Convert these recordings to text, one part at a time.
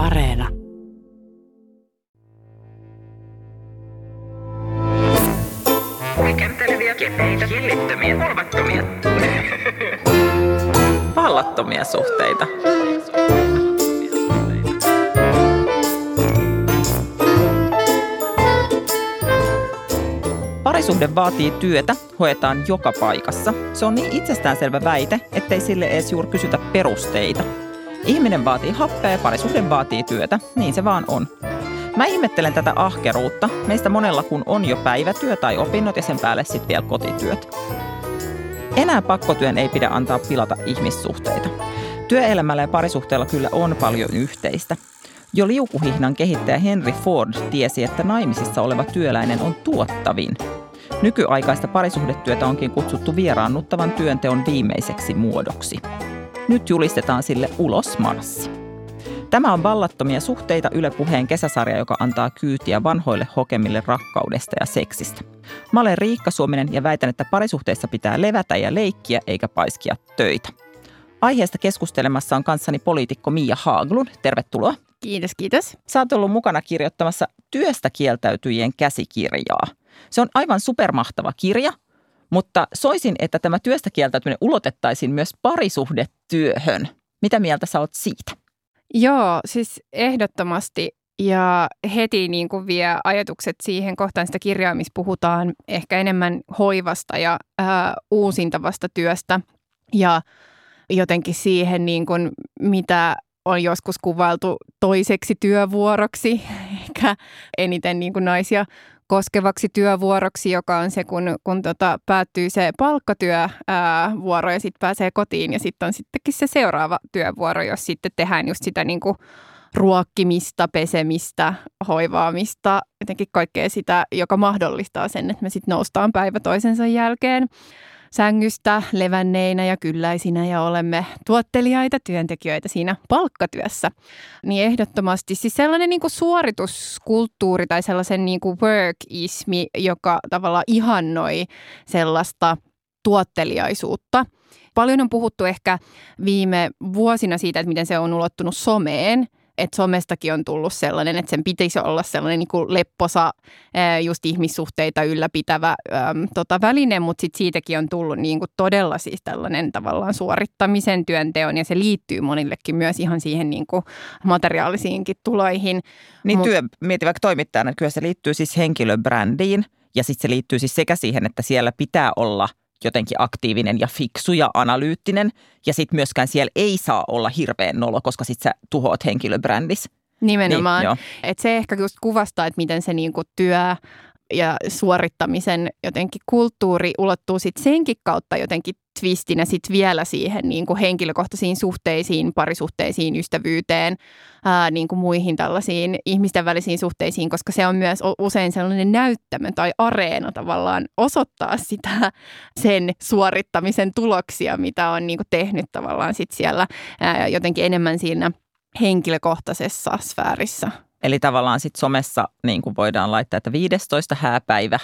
Areena. Huikenteleviä, kepeitä, hillittömiä. Vallattomia suhteita. Parisuhde vaatii työtä, hoetaan joka paikassa. Se on niin itsestäänselvä väite, ettei sille edes juuri kysytä perusteita. Ihminen vaatii happea parisuhde vaatii työtä, niin se vaan on. Mä ihmettelen tätä ahkeruutta. Meistä monella kun on jo päivätyö tai opinnot ja sen päälle sitten vielä kotityöt. Enää pakkotyön ei pidä antaa pilata ihmissuhteita. Työelämällä ja parisuhteella kyllä on paljon yhteistä. Jo liukuhihnan kehittäjä Henry Ford tiesi, että naimisissa oleva työläinen on tuottavin. Nykyaikaista parisuhdetyötä onkin kutsuttu vieraannuttavan työnteon viimeiseksi muodoksi. Nyt julistetaan sille ulosmarssi. Tämä on Vallattomia suhteita Yle Puheen kesäsarja, joka antaa kyytiä vanhoille hokemille rakkaudesta ja seksistä. Mä olen Riikka Suominen ja väitän, että parisuhteissa pitää levätä ja leikkiä eikä paiskia töitä. Aiheesta keskustelemassa on kanssani poliitikko Mia Haaglund. Tervetuloa. Kiitos, kiitos. Sä oot ollut mukana kirjoittamassa työstä kieltäytyjien käsikirjaa. Se on aivan supermahtava kirja, mutta soisin, että tämä työstä kieltäytyminen ulotettaisiin myös parisuhdetyöhön. Mitä mieltä sä oot siitä? Joo, siis ehdottomasti ja heti niin kuin vie ajatukset siihen kohtaan sitä kirjaa, missä puhutaan ehkä enemmän hoivasta ja ää, uusintavasta työstä ja jotenkin siihen, niin kuin, mitä on joskus kuvailtu toiseksi työvuoroksi, ehkä eniten niin kuin naisia koskevaksi työvuoroksi, joka on se, kun, kun tota, päättyy se palkkatyövuoro ja sitten pääsee kotiin. Ja sitten on sittenkin se seuraava työvuoro, jos sitten tehdään just sitä niin kuin ruokkimista, pesemistä, hoivaamista, jotenkin kaikkea sitä, joka mahdollistaa sen, että me sitten noustaan päivä toisensa jälkeen sängystä levänneinä ja kylläisinä ja olemme tuottelijaita työntekijöitä siinä palkkatyössä. Niin ehdottomasti siis sellainen niin kuin suorituskulttuuri tai sellaisen niin kuin workismi, joka tavallaan ihannoi sellaista tuotteliaisuutta. Paljon on puhuttu ehkä viime vuosina siitä, että miten se on ulottunut someen – että somestakin on tullut sellainen, että sen pitäisi olla sellainen niin kuin lepposa, just ihmissuhteita ylläpitävä äm, tota, väline, mutta sit siitäkin on tullut niin kuin todella siis tällainen tavallaan suorittamisen työnteon ja se liittyy monillekin myös ihan siihen niin kuin materiaalisiinkin tuloihin. Niin Mut, työ, mieti vaikka toimittajana, kyllä se liittyy siis henkilöbrändiin ja sitten se liittyy siis sekä siihen, että siellä pitää olla – jotenkin aktiivinen ja fiksu ja analyyttinen. Ja sitten myöskään siellä ei saa olla hirveän nolo, koska sitten sä tuhoat henkilöbrändis. Nimenomaan. Niin, että se ehkä just kuvastaa, että miten se niinku työ ja suorittamisen jotenkin kulttuuri ulottuu sitten senkin kautta jotenkin twistinä sit vielä siihen niin kuin henkilökohtaisiin suhteisiin, parisuhteisiin, ystävyyteen, ää, niin kuin muihin tällaisiin ihmisten välisiin suhteisiin, koska se on myös usein sellainen näyttämö tai areena tavallaan osoittaa sitä sen suorittamisen tuloksia, mitä on niin kuin tehnyt tavallaan sit siellä ää, jotenkin enemmän siinä henkilökohtaisessa sfäärissä. Eli tavallaan sitten somessa niin kuin voidaan laittaa, että 15 hääpäivä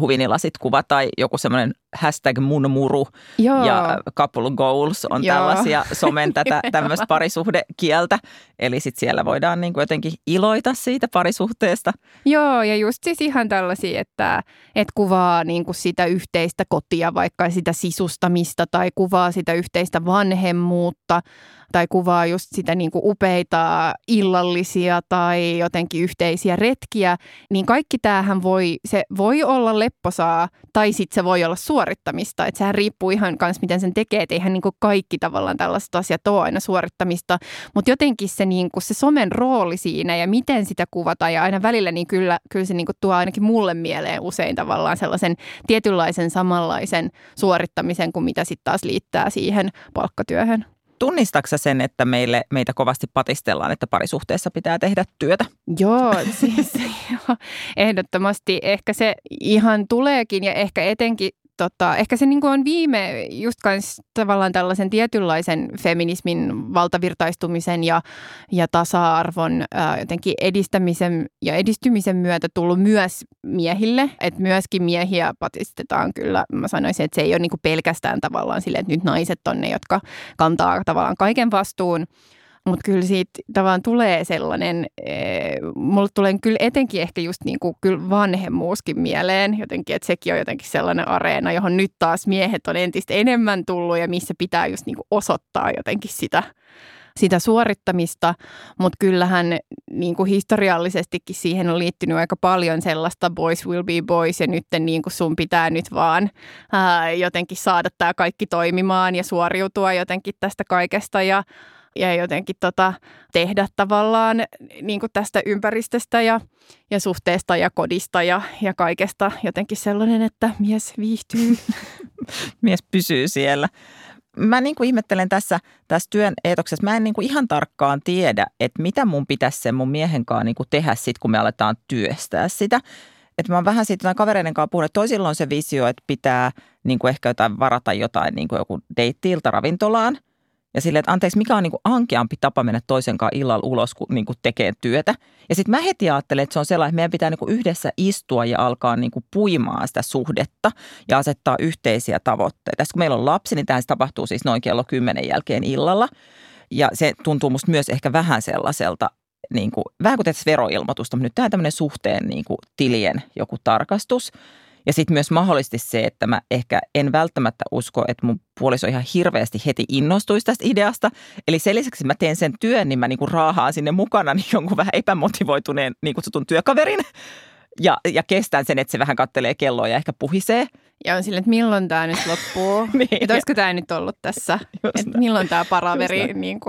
huvinilasit kuva tai joku semmoinen hashtag mun muru Joo. ja couple goals on Joo. tällaisia somen tätä tämmöistä parisuhdekieltä. Eli sitten siellä voidaan niin kuin jotenkin iloita siitä parisuhteesta. Joo, ja just siis ihan tällaisia, että, että kuvaa niin kuin sitä yhteistä kotia, vaikka sitä sisustamista tai kuvaa sitä yhteistä vanhemmuutta tai kuvaa just sitä niin kuin upeita illallisia tai jotenkin yhteisiä retkiä, niin kaikki tämähän voi, se voi olla lepposaa tai sitten se voi olla suorittamista. Että sehän riippuu ihan kanssa, miten sen tekee, että eihän niin kuin kaikki tavallaan tällaiset asiat ole aina suorittamista, mutta jotenkin se, niin kuin se somen rooli siinä ja miten sitä kuvataan ja aina välillä, niin kyllä, kyllä se niin kuin tuo ainakin mulle mieleen usein tavallaan sellaisen tietynlaisen samanlaisen suorittamisen kuin mitä sitten taas liittää siihen palkkatyöhön. Tunnistatko sen, että meille, meitä kovasti patistellaan, että parisuhteessa pitää tehdä työtä? Joo, siis jo, ehdottomasti. Ehkä se ihan tuleekin ja ehkä etenkin tota, ehkä se niin on viime just kans tavallaan tällaisen tietynlaisen feminismin valtavirtaistumisen ja, ja tasa-arvon ää, jotenkin edistämisen ja edistymisen myötä tullut myös miehille. Että myöskin miehiä patistetaan kyllä. Mä sanoisin, että se ei ole niin pelkästään tavallaan sille, että nyt naiset on ne, jotka kantaa tavallaan kaiken vastuun mutta kyllä siitä tavallaan tulee sellainen, mulle tulee kyllä etenkin ehkä just niin kuin kyllä vanhemmuuskin mieleen jotenkin, että sekin on jotenkin sellainen areena, johon nyt taas miehet on entistä enemmän tullut ja missä pitää just niin kuin osoittaa jotenkin sitä sitä suorittamista, mutta kyllähän niin kuin historiallisestikin siihen on liittynyt aika paljon sellaista boys will be boys ja nyt niin kuin sun pitää nyt vaan ää, jotenkin saada tämä kaikki toimimaan ja suoriutua jotenkin tästä kaikesta. Ja ja jotenkin tota, tehdä tavallaan niin kuin tästä ympäristöstä ja, ja suhteesta ja kodista ja, ja kaikesta jotenkin sellainen, että mies viihtyy. mies pysyy siellä mä niin kuin ihmettelen tässä, tässä työn eetoksessa, mä en niin kuin ihan tarkkaan tiedä, että mitä mun pitäisi sen mun miehen kanssa niin kuin tehdä sitten, kun me aletaan työstää sitä. Että mä oon vähän siitä kavereiden kanssa puhunut, että toisilla on se visio, että pitää niin kuin ehkä jotain varata jotain, niin kuin joku deitti ravintolaan – ja silleen, että anteeksi, mikä on niin kuin ankeampi tapa mennä toisen kanssa illalla ulos, kun niin kuin tekee työtä. Ja sitten mä heti ajattelen, että se on sellainen, että meidän pitää niin kuin yhdessä istua ja alkaa niin kuin puimaan sitä suhdetta ja asettaa yhteisiä tavoitteita. Tässä kun meillä on lapsi, niin tämä tapahtuu siis noin kello kymmenen jälkeen illalla. Ja se tuntuu musta myös ehkä vähän sellaiselta, niin kuin, vähän kuin veroilmoitusta, mutta nyt tämä tämmöinen suhteen niin kuin tilien joku tarkastus – ja sitten myös mahdollisesti se, että mä ehkä en välttämättä usko, että mun puoliso ihan hirveästi heti innostuisi tästä ideasta. Eli sen lisäksi mä teen sen työn, niin mä niinku raahaan sinne mukana niin jonkun vähän epämotivoituneen niin kutsutun työkaverin. Ja, ja kestän sen, että se vähän kattelee kelloa ja ehkä puhisee. Ja on silleen, että milloin tämä nyt loppuu. niin. Että olisiko tämä nyt ollut tässä. Että milloin tämä paraveri. Niin.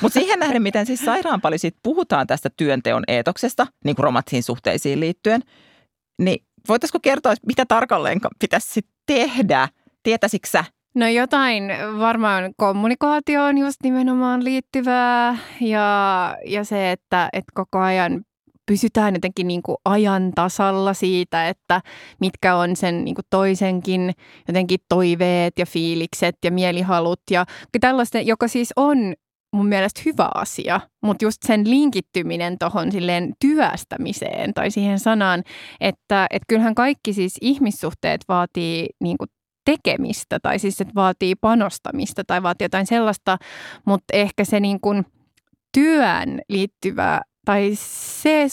Mutta siihen nähden, miten siis sairaan paljon siitä puhutaan tästä työnteon eetoksesta, niin kuin romanttisiin suhteisiin liittyen, niin voitaisiko kertoa, mitä tarkalleen pitäisi tehdä? Tietäisikö sä? No jotain varmaan kommunikaatioon just nimenomaan liittyvää ja, ja se, että, että koko ajan pysytään jotenkin niin kuin ajan tasalla siitä, että mitkä on sen niin kuin toisenkin jotenkin toiveet ja fiilikset ja mielihalut ja tällaista, joka siis on mun mielestä hyvä asia, mutta just sen linkittyminen tuohon silleen työstämiseen tai siihen sanaan, että et kyllähän kaikki siis ihmissuhteet vaatii niin kuin tekemistä tai siis että vaatii panostamista tai vaatii jotain sellaista, mutta ehkä se niin kuin työn liittyvä tai se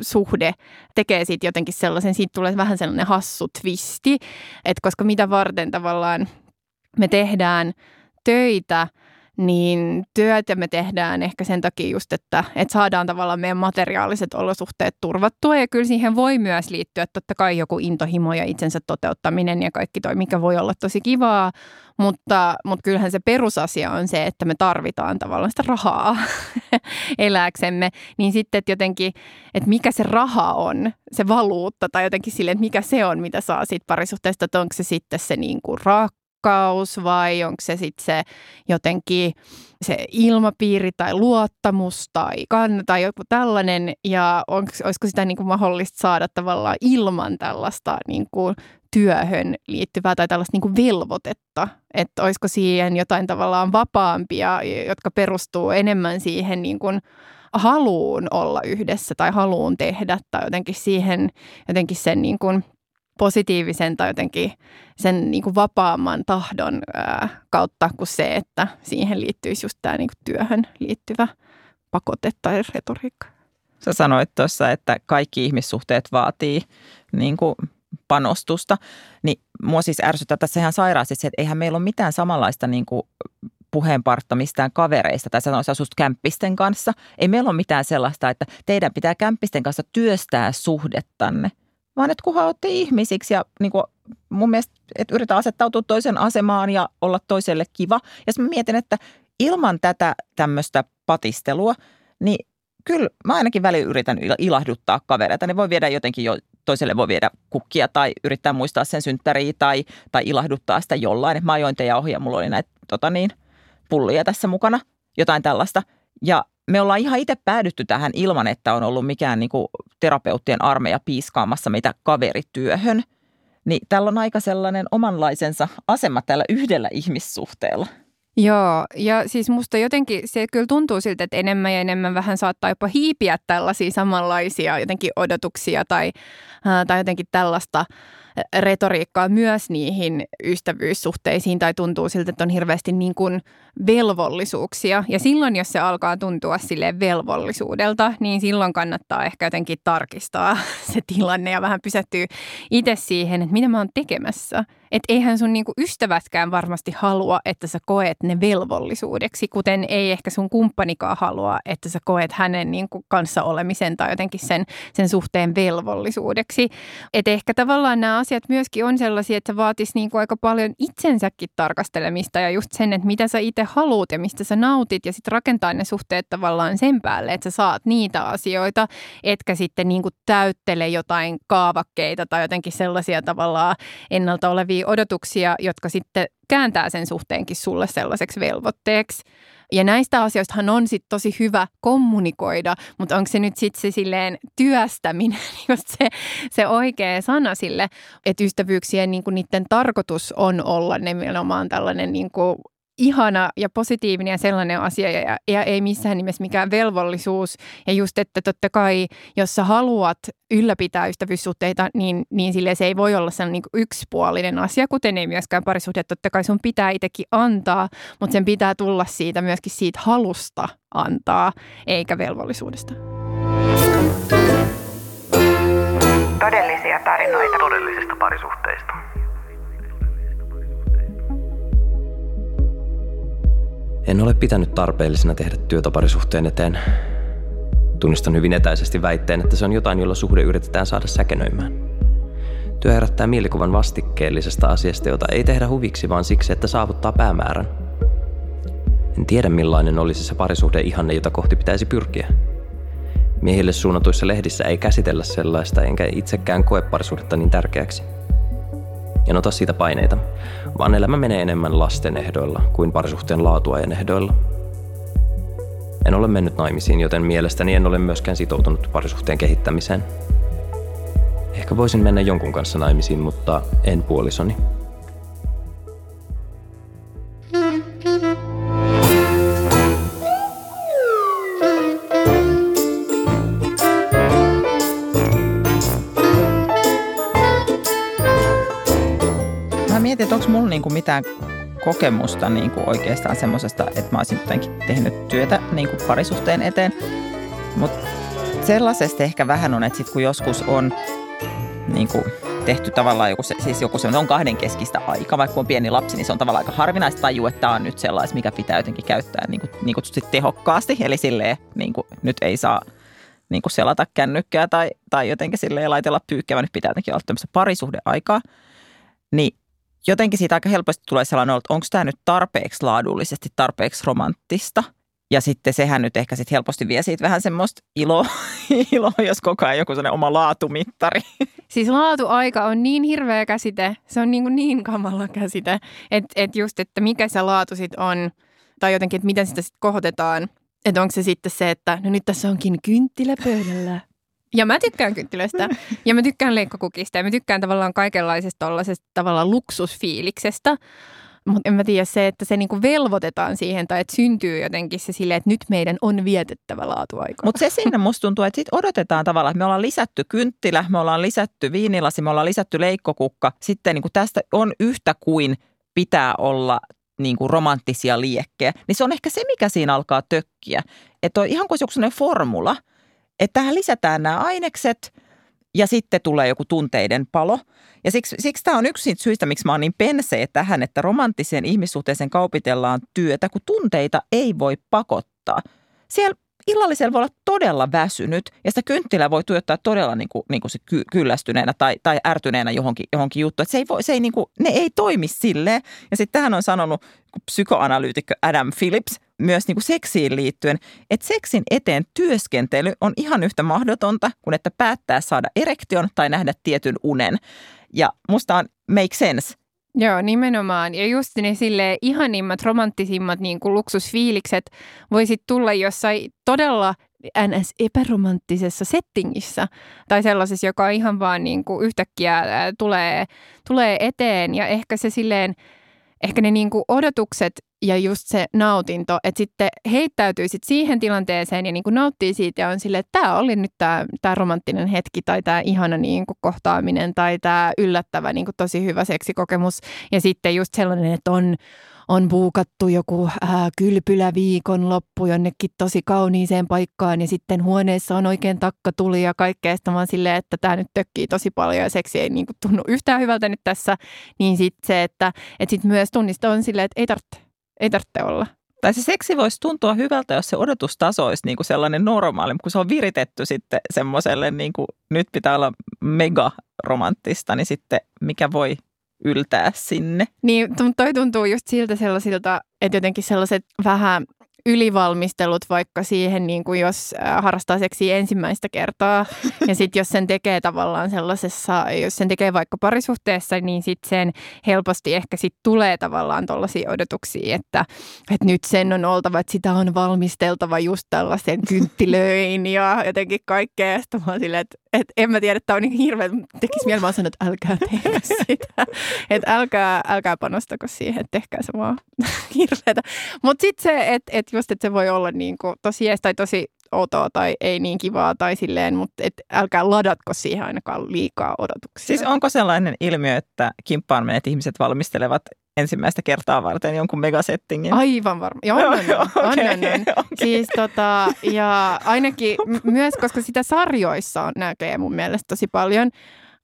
suhde tekee siitä jotenkin sellaisen, siitä tulee vähän sellainen hassu twisti, että koska mitä varten tavallaan me tehdään töitä – niin työtä me tehdään ehkä sen takia just, että, että saadaan tavallaan meidän materiaaliset olosuhteet turvattua. Ja kyllä siihen voi myös liittyä totta kai joku intohimo ja itsensä toteuttaminen ja kaikki toi, mikä voi olla tosi kivaa. Mutta, mutta kyllähän se perusasia on se, että me tarvitaan tavallaan sitä rahaa elääksemme. Niin sitten, että jotenkin, että mikä se raha on, se valuutta tai jotenkin sille, että mikä se on, mitä saa siitä parisuhteesta, että onko se sitten se niin kuin raakka rakkaus vai onko se sitten se jotenkin se ilmapiiri tai luottamus tai kanna tai joku tällainen ja onko, olisiko sitä niin kuin mahdollista saada tavallaan ilman tällaista niin kuin työhön liittyvää tai tällaista niin kuin velvoitetta, että olisiko siihen jotain tavallaan vapaampia, jotka perustuu enemmän siihen niin kuin haluun olla yhdessä tai haluun tehdä tai jotenkin siihen jotenkin sen niin kuin positiivisen tai jotenkin sen niin kuin vapaamman tahdon ää, kautta kuin se, että siihen liittyisi just tämä niin kuin työhön liittyvä pakote tai retoriikka. Sä sanoit tuossa, että kaikki ihmissuhteet vaatii niin kuin panostusta, niin mua siis ärsyttää tässä ihan sairaasti se, että eihän meillä ole mitään samanlaista niin kuin puheenpartta mistään kavereista tai sanoisi asust kämppisten kanssa. Ei meillä ole mitään sellaista, että teidän pitää kämppisten kanssa työstää suhdettanne – vaan että kunhan olette ihmisiksi ja niin kuin mun mielestä, että yritetään asettautua toisen asemaan ja olla toiselle kiva. Ja mä mietin, että ilman tätä tämmöistä patistelua, niin kyllä mä ainakin välillä yritän ilahduttaa kavereita. Ne voi viedä jotenkin jo, toiselle voi viedä kukkia tai yrittää muistaa sen synttäriä tai, tai ilahduttaa sitä jollain. Mä ajoin teidän ohi ja mulla oli näitä tota niin, pullia tässä mukana, jotain tällaista. Ja me ollaan ihan itse päädytty tähän ilman, että on ollut mikään niin kuin terapeuttien armeija piiskaamassa meitä kaverityöhön. Niin tällä on aika sellainen omanlaisensa asema tällä yhdellä ihmissuhteella. Joo, ja siis musta jotenkin se kyllä tuntuu siltä, että enemmän ja enemmän vähän saattaa jopa hiipiä tällaisia samanlaisia jotenkin odotuksia tai, ää, tai jotenkin tällaista retoriikkaa myös niihin ystävyyssuhteisiin tai tuntuu siltä, että on hirveästi niin kuin velvollisuuksia. Ja silloin, jos se alkaa tuntua sille velvollisuudelta, niin silloin kannattaa ehkä jotenkin tarkistaa se tilanne ja vähän pysähtyä itse siihen, että mitä mä oon tekemässä. Että eihän sun niinku ystävätkään varmasti halua, että sä koet ne velvollisuudeksi, kuten ei ehkä sun kumppanikaan halua, että sä koet hänen niinku kanssa olemisen tai jotenkin sen, sen suhteen velvollisuudeksi. Että ehkä tavallaan nämä asiat myöskin on sellaisia, että se vaatisi niinku aika paljon itsensäkin tarkastelemista ja just sen, että mitä sä itse haluut ja mistä sä nautit ja sitten rakentaa ne suhteet tavallaan sen päälle, että sä saat niitä asioita, etkä sitten niinku täyttele jotain kaavakkeita tai jotenkin sellaisia tavallaan ennalta olevia odotuksia, jotka sitten kääntää sen suhteenkin sulle sellaiseksi velvoitteeksi. Ja näistä asioistahan on sitten tosi hyvä kommunikoida, mutta onko se nyt sitten se silleen työstäminen, just se, se oikea sana sille, että ystävyyksien niinku niiden tarkoitus on olla nimenomaan tällainen niinku ihana ja positiivinen ja sellainen asia ja, ja ei missään nimessä mikään velvollisuus. Ja just, että totta kai, jos sä haluat ylläpitää ystävyyssuhteita, niin, niin sille se ei voi olla sellainen niin yksipuolinen asia, kuten ei myöskään parisuhde. Totta kai sun pitää itsekin antaa, mutta sen pitää tulla siitä myöskin siitä halusta antaa, eikä velvollisuudesta. Todellisia tarinoita todellisista parisuhteista. En ole pitänyt tarpeellisena tehdä työtä parisuhteen eteen. Tunnistan hyvin etäisesti väitteen, että se on jotain, jolla suhde yritetään saada säkenöimään. Työ herättää mielikuvan vastikkeellisesta asiasta, jota ei tehdä huviksi, vaan siksi, että saavuttaa päämäärän. En tiedä millainen olisi se parisuhde ihanne, jota kohti pitäisi pyrkiä. Miehille suunnatuissa lehdissä ei käsitellä sellaista, enkä itsekään koe parisuhdetta niin tärkeäksi. En ota siitä paineita, vaan elämä menee enemmän lasten ehdoilla kuin parisuhteen laatuajan ehdoilla. En ole mennyt naimisiin, joten mielestäni en ole myöskään sitoutunut parisuhteen kehittämiseen. Ehkä voisin mennä jonkun kanssa naimisiin, mutta en puolisoni. Mietin, että onko mulla niinku mitään kokemusta niinku oikeastaan semmoisesta, että mä olisin jotenkin tehnyt työtä niinku parisuhteen eteen. Mutta sellaisesta ehkä vähän on, että sit kun joskus on niinku tehty tavallaan joku, se, siis joku se on kahden keskistä aika, vaikka on pieni lapsi, niin se on tavallaan aika harvinaista tajua, että tämä on nyt sellaista, mikä pitää jotenkin käyttää niin, kuin, niin tehokkaasti. Eli silleen, niin kuin, nyt ei saa niin kuin selata kännykkää tai, tai jotenkin silleen laitella pyykkää, nyt pitää jotenkin olla tämmöistä parisuhdeaikaa. Niin jotenkin siitä aika helposti tulee sellainen, että onko tämä nyt tarpeeksi laadullisesti, tarpeeksi romanttista. Ja sitten sehän nyt ehkä sitten helposti vie siitä vähän semmoista iloa, ilo, jos koko ajan joku sellainen oma laatumittari. Siis laatuaika on niin hirveä käsite, se on niin, kuin niin kamala käsite, että et just, että mikä se laatu sitten on, tai jotenkin, että miten sitä sitten kohotetaan. Että onko se sitten se, että no nyt tässä onkin kynttilä pöydällä. Ja mä tykkään kynttilöistä ja mä tykkään leikkokukista ja mä tykkään tavallaan kaikenlaisesta tollaisesta tavallaan luksusfiiliksestä. Mutta en mä tiedä se, että se niinku velvoitetaan siihen tai että syntyy jotenkin se silleen, että nyt meidän on vietettävä laatuaika. Mutta se siinä musta tuntuu, että sit odotetaan tavallaan, että me ollaan lisätty kynttilä, me ollaan lisätty viinilasi, me ollaan lisätty leikkokukka. Sitten niinku tästä on yhtä kuin pitää olla niin kuin romanttisia liekkejä, niin se on ehkä se, mikä siinä alkaa tökkiä. Että ihan kuin joku formula, että tähän lisätään nämä ainekset ja sitten tulee joku tunteiden palo. Ja siksi, siksi tämä on yksi syistä, miksi mä oon niin pensee tähän, että romanttiseen ihmissuhteeseen kaupitellaan työtä, kun tunteita ei voi pakottaa. Siellä illallisella voi olla todella väsynyt ja sitä kynttilää voi tuottaa todella niin kuin, niin kuin se ky- kyllästyneenä tai, tai ärtyneenä johonkin, johonkin juttuun. se ei voi, se ei niin kuin, ne ei toimi silleen. Ja sitten tähän on sanonut psykoanalyytikko Adam Phillips myös niin kuin seksiin liittyen, että seksin eteen työskentely on ihan yhtä mahdotonta kuin että päättää saada erektion tai nähdä tietyn unen. Ja musta on make sense – Joo, nimenomaan. Ja just ne sille ihanimmat, romanttisimmat niin kuin luksusfiilikset voisit tulla jossain todella ns. epäromanttisessa settingissä tai sellaisessa, joka ihan vaan niin kuin yhtäkkiä tulee, tulee eteen ja ehkä se silleen, ehkä ne niin kuin odotukset ja just se nautinto, että sitten heittäytyy sit siihen tilanteeseen ja niin kuin nauttii siitä ja on silleen, että tämä oli nyt tämä, tämä romanttinen hetki tai tämä ihana niin kuin kohtaaminen tai tämä yllättävä niin kuin tosi hyvä seksikokemus ja sitten just sellainen, että on on buukattu joku ää, kylpylä loppu jonnekin tosi kauniiseen paikkaan ja sitten huoneessa on oikein takka tuli ja kaikkea. Sitten vaan silleen, että tämä nyt tökkii tosi paljon ja seksi ei niin kuin, tunnu yhtään hyvältä nyt tässä. Niin sitten se, että, että sitten myös tunnista on silleen, että ei tarvitse, ei tarvitse olla. Tai se seksi voisi tuntua hyvältä, jos se odotustaso olisi niin kuin sellainen normaali, kun se on viritetty sitten semmoiselle, niin kuin nyt pitää olla mega romanttista, niin sitten mikä voi yltää sinne. Niin, toi tuntuu just siltä sellaisilta, että jotenkin sellaiset vähän ylivalmistelut vaikka siihen, niin kuin jos äh, harrastaa seksiä ensimmäistä kertaa. Ja sitten jos sen tekee tavallaan sellaisessa, jos sen tekee vaikka parisuhteessa, niin sitten sen helposti ehkä sitten tulee tavallaan tuollaisia odotuksia, että, että nyt sen on oltava, että sitä on valmisteltava just tällaisen kynttilöin ja jotenkin kaikkea. Ja sitten silleen, että, että en mä tiedä, että tämä on niin hirveä, tekisi mieleen sanoa, että älkää tehkö sitä. Että älkää, älkää panostako siihen, että tehkää se vaan hirveätä. Mutta sitten se, että, että just, että se voi olla niin kuin tosi jees tai tosi outoa tai ei niin kivaa tai silleen, mutta et älkää ladatko siihen ainakaan liikaa odotuksia. Siis onko sellainen ilmiö, että kimppaan menet ihmiset valmistelevat ensimmäistä kertaa varten jonkun megasettingin? Aivan varma. Joo, on, on, on, on, on, on. Okay. Siis tota, ja ainakin myös, koska sitä sarjoissa on näkee mun mielestä tosi paljon,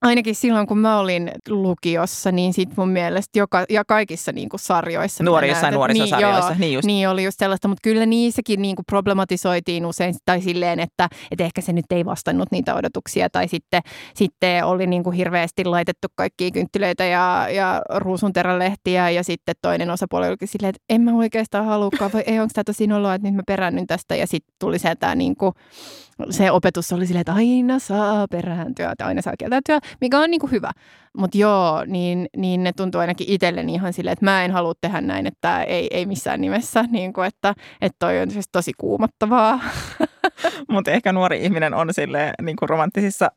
ainakin silloin, kun mä olin lukiossa, niin sit mun mielestä joka, ja kaikissa niin kuin sarjoissa. Nuori jossain nuorisosarjoissa, niin, niin just. Niin oli just sellaista, mutta kyllä niissäkin niin kuin problematisoitiin usein tai silleen, että, että ehkä se nyt ei vastannut niitä odotuksia tai sitten, sitten oli niin kuin hirveästi laitettu kaikkia kynttilöitä ja, ja ruusunterälehtiä ja sitten toinen osapuoli oli silleen, että en mä oikeastaan halukaan, vai ei onko tämä tosi noloa, että nyt mä peräännyn tästä ja sitten tuli se tämä niin kuin, se opetus oli silleen, että aina saa perääntyä, että aina saa kieltäytyä, mikä on niin kuin hyvä. Mutta joo, niin, niin ne tuntuu ainakin itselleni ihan silleen, että mä en halua tehdä näin, että ei, ei missään nimessä, niin kuin, että, että toi on siis tosi kuumottavaa. Mutta ehkä nuori ihminen on sille niin kuin romanttisissa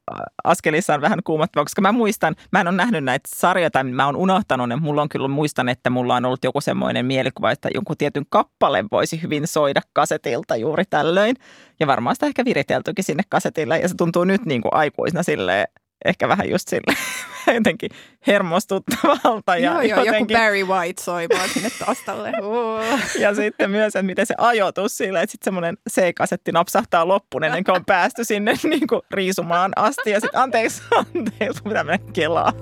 askelissaan vähän kuumottavaa, koska mä muistan, mä en ole nähnyt näitä sarjoja, mä oon unohtanut ne, mulla on kyllä muistan, että mulla on ollut joku semmoinen mielikuva, että jonkun tietyn kappale voisi hyvin soida kasetilta juuri tällöin. Ja varmaan sitä ehkä viriteltykin sinne kasetille ja se tuntuu nyt niin kuin aikuisena silleen, ehkä vähän just sille jotenkin hermostuttavalta. Ja joo, joo, jotenkin... joku Barry White soimaan sinne taustalle. ja sitten myös, että miten se ajoitus sille, että sitten semmoinen C-kasetti napsahtaa loppuun ennen kuin on päästy sinne niin kuin riisumaan asti. Ja sitten anteeksi, anteeksi, mitä mennä kelaa.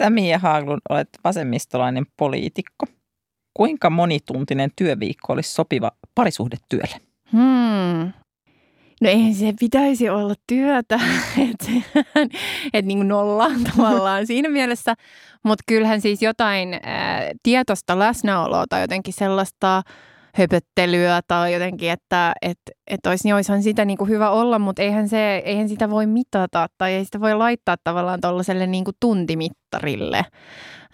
Sä Mia Haaglund olet vasemmistolainen poliitikko – kuinka monituntinen työviikko olisi sopiva parisuhdetyölle? Hmm. No eihän se pitäisi olla työtä, että et niin nolla tavallaan siinä mielessä, mutta kyllähän siis jotain ää, tietoista läsnäoloa tai jotenkin sellaista höpöttelyä tai jotenkin, että et, et olisi, niin olisihan sitä niin kuin hyvä olla, mutta eihän, se, eihän sitä voi mitata tai ei sitä voi laittaa tavallaan tuollaiselle niin tuntimittarille.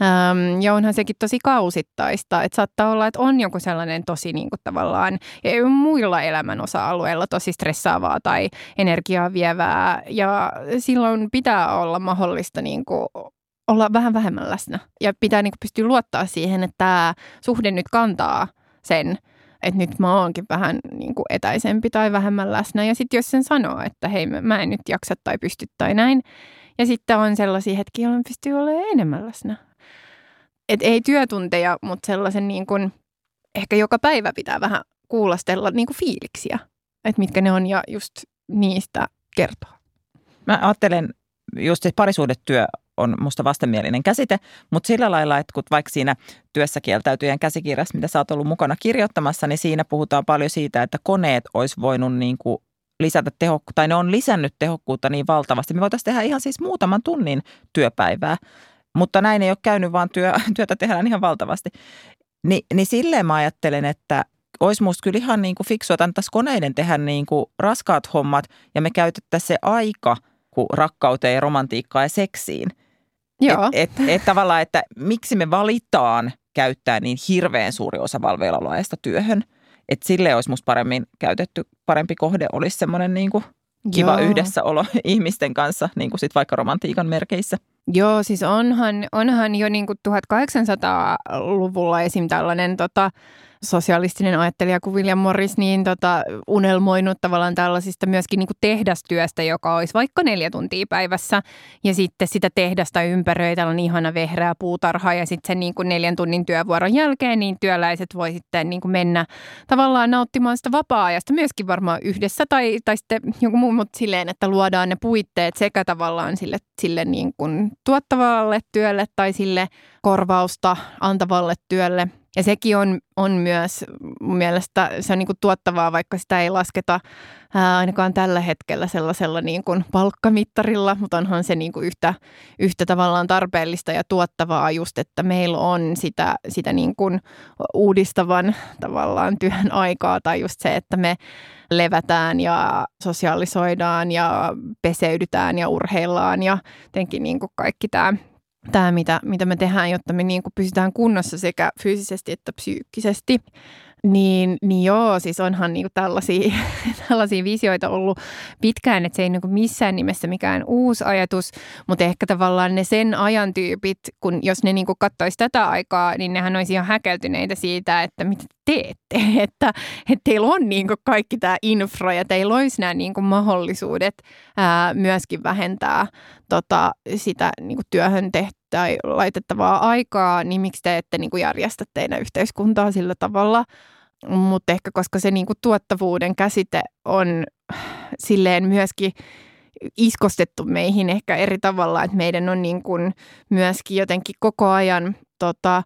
Öm, ja onhan sekin tosi kausittaista, että saattaa olla, että on joku sellainen tosi niin kuin tavallaan ja muilla elämän osa-alueilla tosi stressaavaa tai energiaa vievää ja silloin pitää olla mahdollista niin kuin olla vähän vähemmän läsnä ja pitää niin kuin pystyä luottaa siihen, että tämä suhde nyt kantaa sen, että nyt mä oonkin vähän niin kuin etäisempi tai vähemmän läsnä. Ja sitten jos sen sanoo, että hei mä en nyt jaksa tai pysty tai näin. Ja sitten on sellaisia hetkiä, jolloin pystyy olemaan enemmän läsnä. Et ei työtunteja, mutta sellaisen niin kuin, ehkä joka päivä pitää vähän kuulostella niin kuin fiiliksiä, että mitkä ne on ja just niistä kertoa. Mä ajattelen just, että parisuudetyö on musta vastenmielinen käsite, mutta sillä lailla, että kun vaikka siinä työssä kieltäytyjän käsikirjassa, mitä sä oot ollut mukana kirjoittamassa, niin siinä puhutaan paljon siitä, että koneet olisi voinut niin kuin lisätä tehokkuutta, tai ne on lisännyt tehokkuutta niin valtavasti. Me voitaisiin tehdä ihan siis muutaman tunnin työpäivää, mutta näin ei ole käynyt, vaan työ, työtä tehdään ihan valtavasti. Ni, niin silleen mä ajattelen, että olisi musta kyllä ihan niin kuin fiksua, että koneiden tehdä niin kuin raskaat hommat ja me käytettäisiin se aika rakkauteen ja romantiikkaan ja seksiin – Joo. Et, et, et tavallaan, että miksi me valitaan käyttää niin hirveän suuri osa valveillaoloajasta työhön. Että sille olisi musta paremmin käytetty, parempi kohde olisi semmoinen niin kuin kiva Joo. yhdessäolo ihmisten kanssa, niin kuin sit vaikka romantiikan merkeissä. Joo, siis onhan, onhan jo niin kuin 1800-luvulla esim. tällainen tota, sosialistinen ajattelija kuin William Morris niin tota, unelmoinut tavallaan tällaisista myöskin niin tehdastyöstä, joka olisi vaikka neljä tuntia päivässä ja sitten sitä tehdasta ympäröi tällainen ihana vehreä puutarha ja sitten sen niin kuin neljän tunnin työvuoron jälkeen niin työläiset voi sitten niin kuin mennä tavallaan nauttimaan sitä vapaa-ajasta myöskin varmaan yhdessä tai, tai sitten joku muu, mutta silleen, että luodaan ne puitteet sekä tavallaan sille, sille niin kuin tuottavalle työlle tai sille korvausta antavalle työlle. Ja sekin on, on myös mun mielestä se on niin kuin tuottavaa, vaikka sitä ei lasketa ää, ainakaan tällä hetkellä sellaisella niin kuin palkkamittarilla, mutta onhan se niin kuin yhtä, yhtä tavallaan tarpeellista ja tuottavaa just, että meillä on sitä, sitä niin kuin uudistavan tavallaan työn aikaa tai just se, että me levätään ja sosiaalisoidaan ja peseydytään ja urheillaan ja jotenkin niin kuin kaikki tämä tämä, mitä, mitä me tehdään, jotta me niin kuin pysytään kunnossa sekä fyysisesti että psyykkisesti. Niin, niin joo, siis onhan niin tällaisia, tällaisia visioita ollut pitkään, että se ei niin kuin missään nimessä mikään uusi ajatus, mutta ehkä tavallaan ne sen ajan tyypit, kun jos ne niin kuin katsoisi tätä aikaa, niin nehän olisi ihan häkeltyneitä siitä, että mitä te teette, että, että teillä on niin kuin kaikki tämä infra ja teillä olisi nämä niin kuin mahdollisuudet ää, myöskin vähentää tota, sitä niin työhön tehtyä tai laitettavaa aikaa, niin miksi te ette niin kuin järjestä teidän yhteiskuntaa sillä tavalla. Mutta ehkä koska se niin kuin tuottavuuden käsite on silleen myöskin iskostettu meihin ehkä eri tavalla, että meidän on niin kuin myöskin jotenkin koko ajan tota,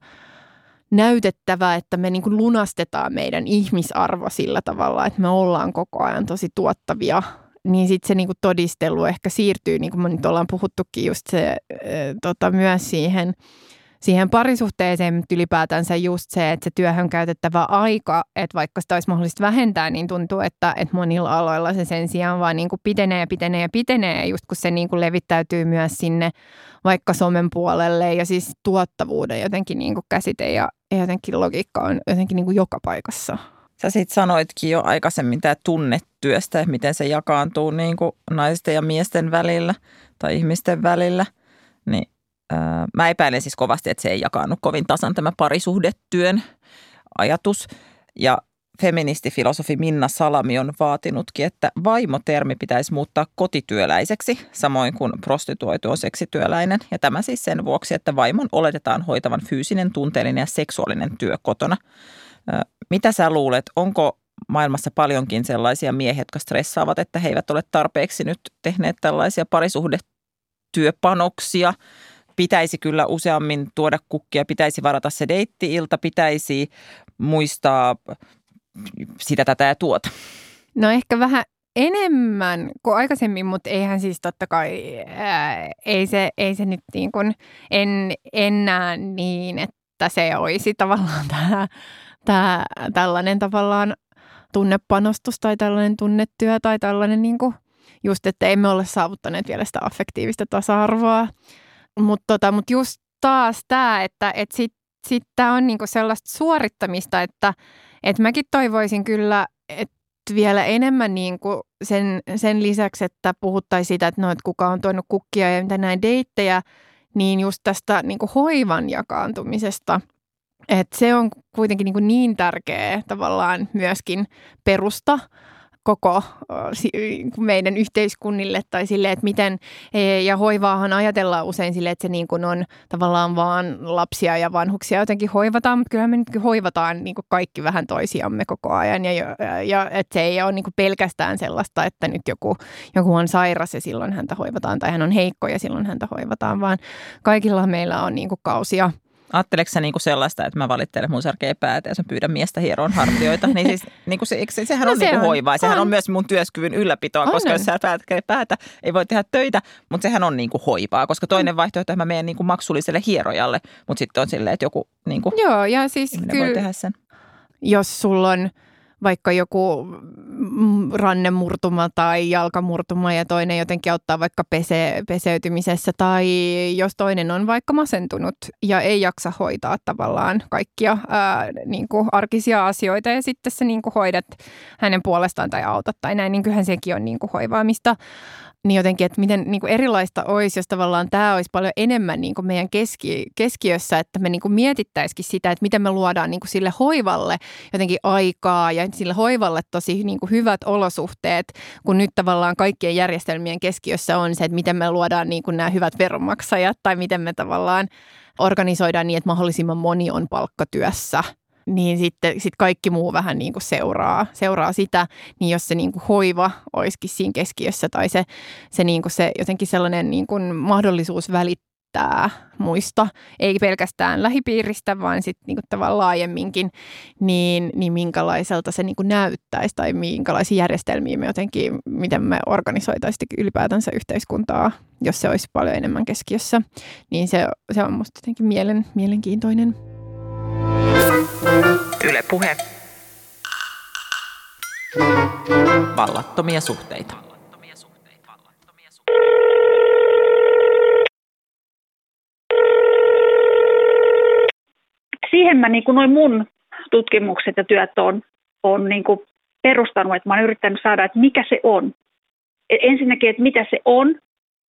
näytettävä, että me niin kuin lunastetaan meidän ihmisarvo sillä tavalla, että me ollaan koko ajan tosi tuottavia niin sitten se niinku todistelu ehkä siirtyy, niin kuin me nyt ollaan puhuttukin just se, äh, tota, myös siihen, siihen parisuhteeseen, ylipäätänsä just se, että se työhön käytettävä aika, että vaikka sitä olisi mahdollista vähentää, niin tuntuu, että, että monilla aloilla se sen sijaan vaan niin kuin pitenee ja pitenee ja pitenee, just kun se niin kuin levittäytyy myös sinne vaikka somen puolelle, ja siis tuottavuuden jotenkin niin kuin käsite ja, ja jotenkin logiikka on jotenkin niin kuin joka paikassa. Sä sitten sanoitkin jo aikaisemmin tämä tunnetyöstä, että miten se jakaantuu niin kuin naisten ja miesten välillä tai ihmisten välillä. Niin, ää, mä epäilen siis kovasti, että se ei jakaannu kovin tasan tämä parisuhdetyön ajatus. Ja feministifilosofi Minna Salami on vaatinutkin, että vaimotermi pitäisi muuttaa kotityöläiseksi, samoin kuin prostituoitu on seksityöläinen. Ja tämä siis sen vuoksi, että vaimon oletetaan hoitavan fyysinen, tunteellinen ja seksuaalinen työ kotona. Mitä sä luulet, onko maailmassa paljonkin sellaisia miehiä, jotka stressaavat, että he eivät ole tarpeeksi nyt tehneet tällaisia parisuhdetyöpanoksia? Pitäisi kyllä useammin tuoda kukkia, pitäisi varata se deitti-ilta, pitäisi muistaa sitä, tätä ja tuota. No ehkä vähän enemmän kuin aikaisemmin, mutta eihän siis totta kai, ää, ei, se, ei se nyt niin kuin, en, en näe niin, että se olisi tavallaan tämä tämä, tällainen tavallaan tunnepanostus tai tällainen tunnetyö tai tällainen niin kuin just, että emme ole saavuttaneet vielä sitä affektiivista tasa-arvoa. Mutta tota, mut just taas tämä, että et sitten sit tämä on niinku sellaista suorittamista, että et mäkin toivoisin kyllä, että vielä enemmän niinku sen, sen lisäksi, että puhuttaisiin siitä, että no, et kuka on tuonut kukkia ja mitä näin deittejä, niin just tästä niinku hoivan jakaantumisesta – et se on kuitenkin niin, niin tärkeä tavallaan myöskin perusta koko meidän yhteiskunnille tai sille, että miten, e, ja hoivaahan ajatellaan usein sille, että se niin kuin on tavallaan vaan lapsia ja vanhuksia jotenkin hoivataan, mutta kyllä me nyt hoivataan niin kuin kaikki vähän toisiamme koko ajan. Ja, ja, ja että se ei ole niin kuin pelkästään sellaista, että nyt joku, joku on sairas ja silloin häntä hoivataan tai hän on heikko ja silloin häntä hoivataan, vaan kaikilla meillä on niin kuin kausia – Ajatteleeko sä niinku sellaista, että mä valittelen mun särkeä päätä ja sen pyydän miestä hieroon hartioita? niin siis, niinku se, se, sehän no on se niinku on, hoivaa. Sehän on. on myös mun työskyvyn ylläpitoa, on, koska on. jos sä päätä, ei voi tehdä töitä, mutta sehän on niinku hoivaa. Koska toinen vaihtoehto, että mä menen niinku maksulliselle hierojalle, mutta sitten on silleen, että joku niinku, Joo, ja siis kyllä, voi tehdä sen. Jos sulla on vaikka joku rannemurtuma tai jalkamurtuma ja toinen jotenkin auttaa vaikka pese, peseytymisessä tai jos toinen on vaikka masentunut ja ei jaksa hoitaa tavallaan kaikkia ää, niin kuin arkisia asioita ja sitten sä niin kuin hoidat hänen puolestaan tai autat tai näin, niin kyllähän sekin on niin kuin hoivaamista niin jotenkin, että miten niin kuin erilaista olisi, jos tavallaan tämä olisi paljon enemmän niin kuin meidän keski, keskiössä, että me niin kuin mietittäisikin sitä, että miten me luodaan niin kuin sille hoivalle jotenkin aikaa ja sille hoivalle tosi niin kuin hyvät olosuhteet, kun nyt tavallaan kaikkien järjestelmien keskiössä on se, että miten me luodaan niin kuin nämä hyvät veronmaksajat tai miten me tavallaan organisoidaan niin, että mahdollisimman moni on palkkatyössä – niin sitten sit kaikki muu vähän niin kuin seuraa, seuraa sitä, niin jos se niin kuin hoiva olisikin siinä keskiössä tai se, se, niin kuin se jotenkin sellainen niin kuin mahdollisuus välittää muista, ei pelkästään lähipiiristä, vaan sitten niin tavallaan laajemminkin, niin, niin minkälaiselta se niin kuin näyttäisi tai minkälaisia järjestelmiä me jotenkin, miten me organisoitaisiin ylipäätänsä yhteiskuntaa, jos se olisi paljon enemmän keskiössä, niin se, se on musta jotenkin mielen, mielenkiintoinen. Yle Puhe. Vallattomia suhteita. Siihen mä niin kuin noin mun tutkimukset ja työt on, on niin kuin perustanut, että mä oon yrittänyt saada, että mikä se on. Ensinnäkin, että mitä se on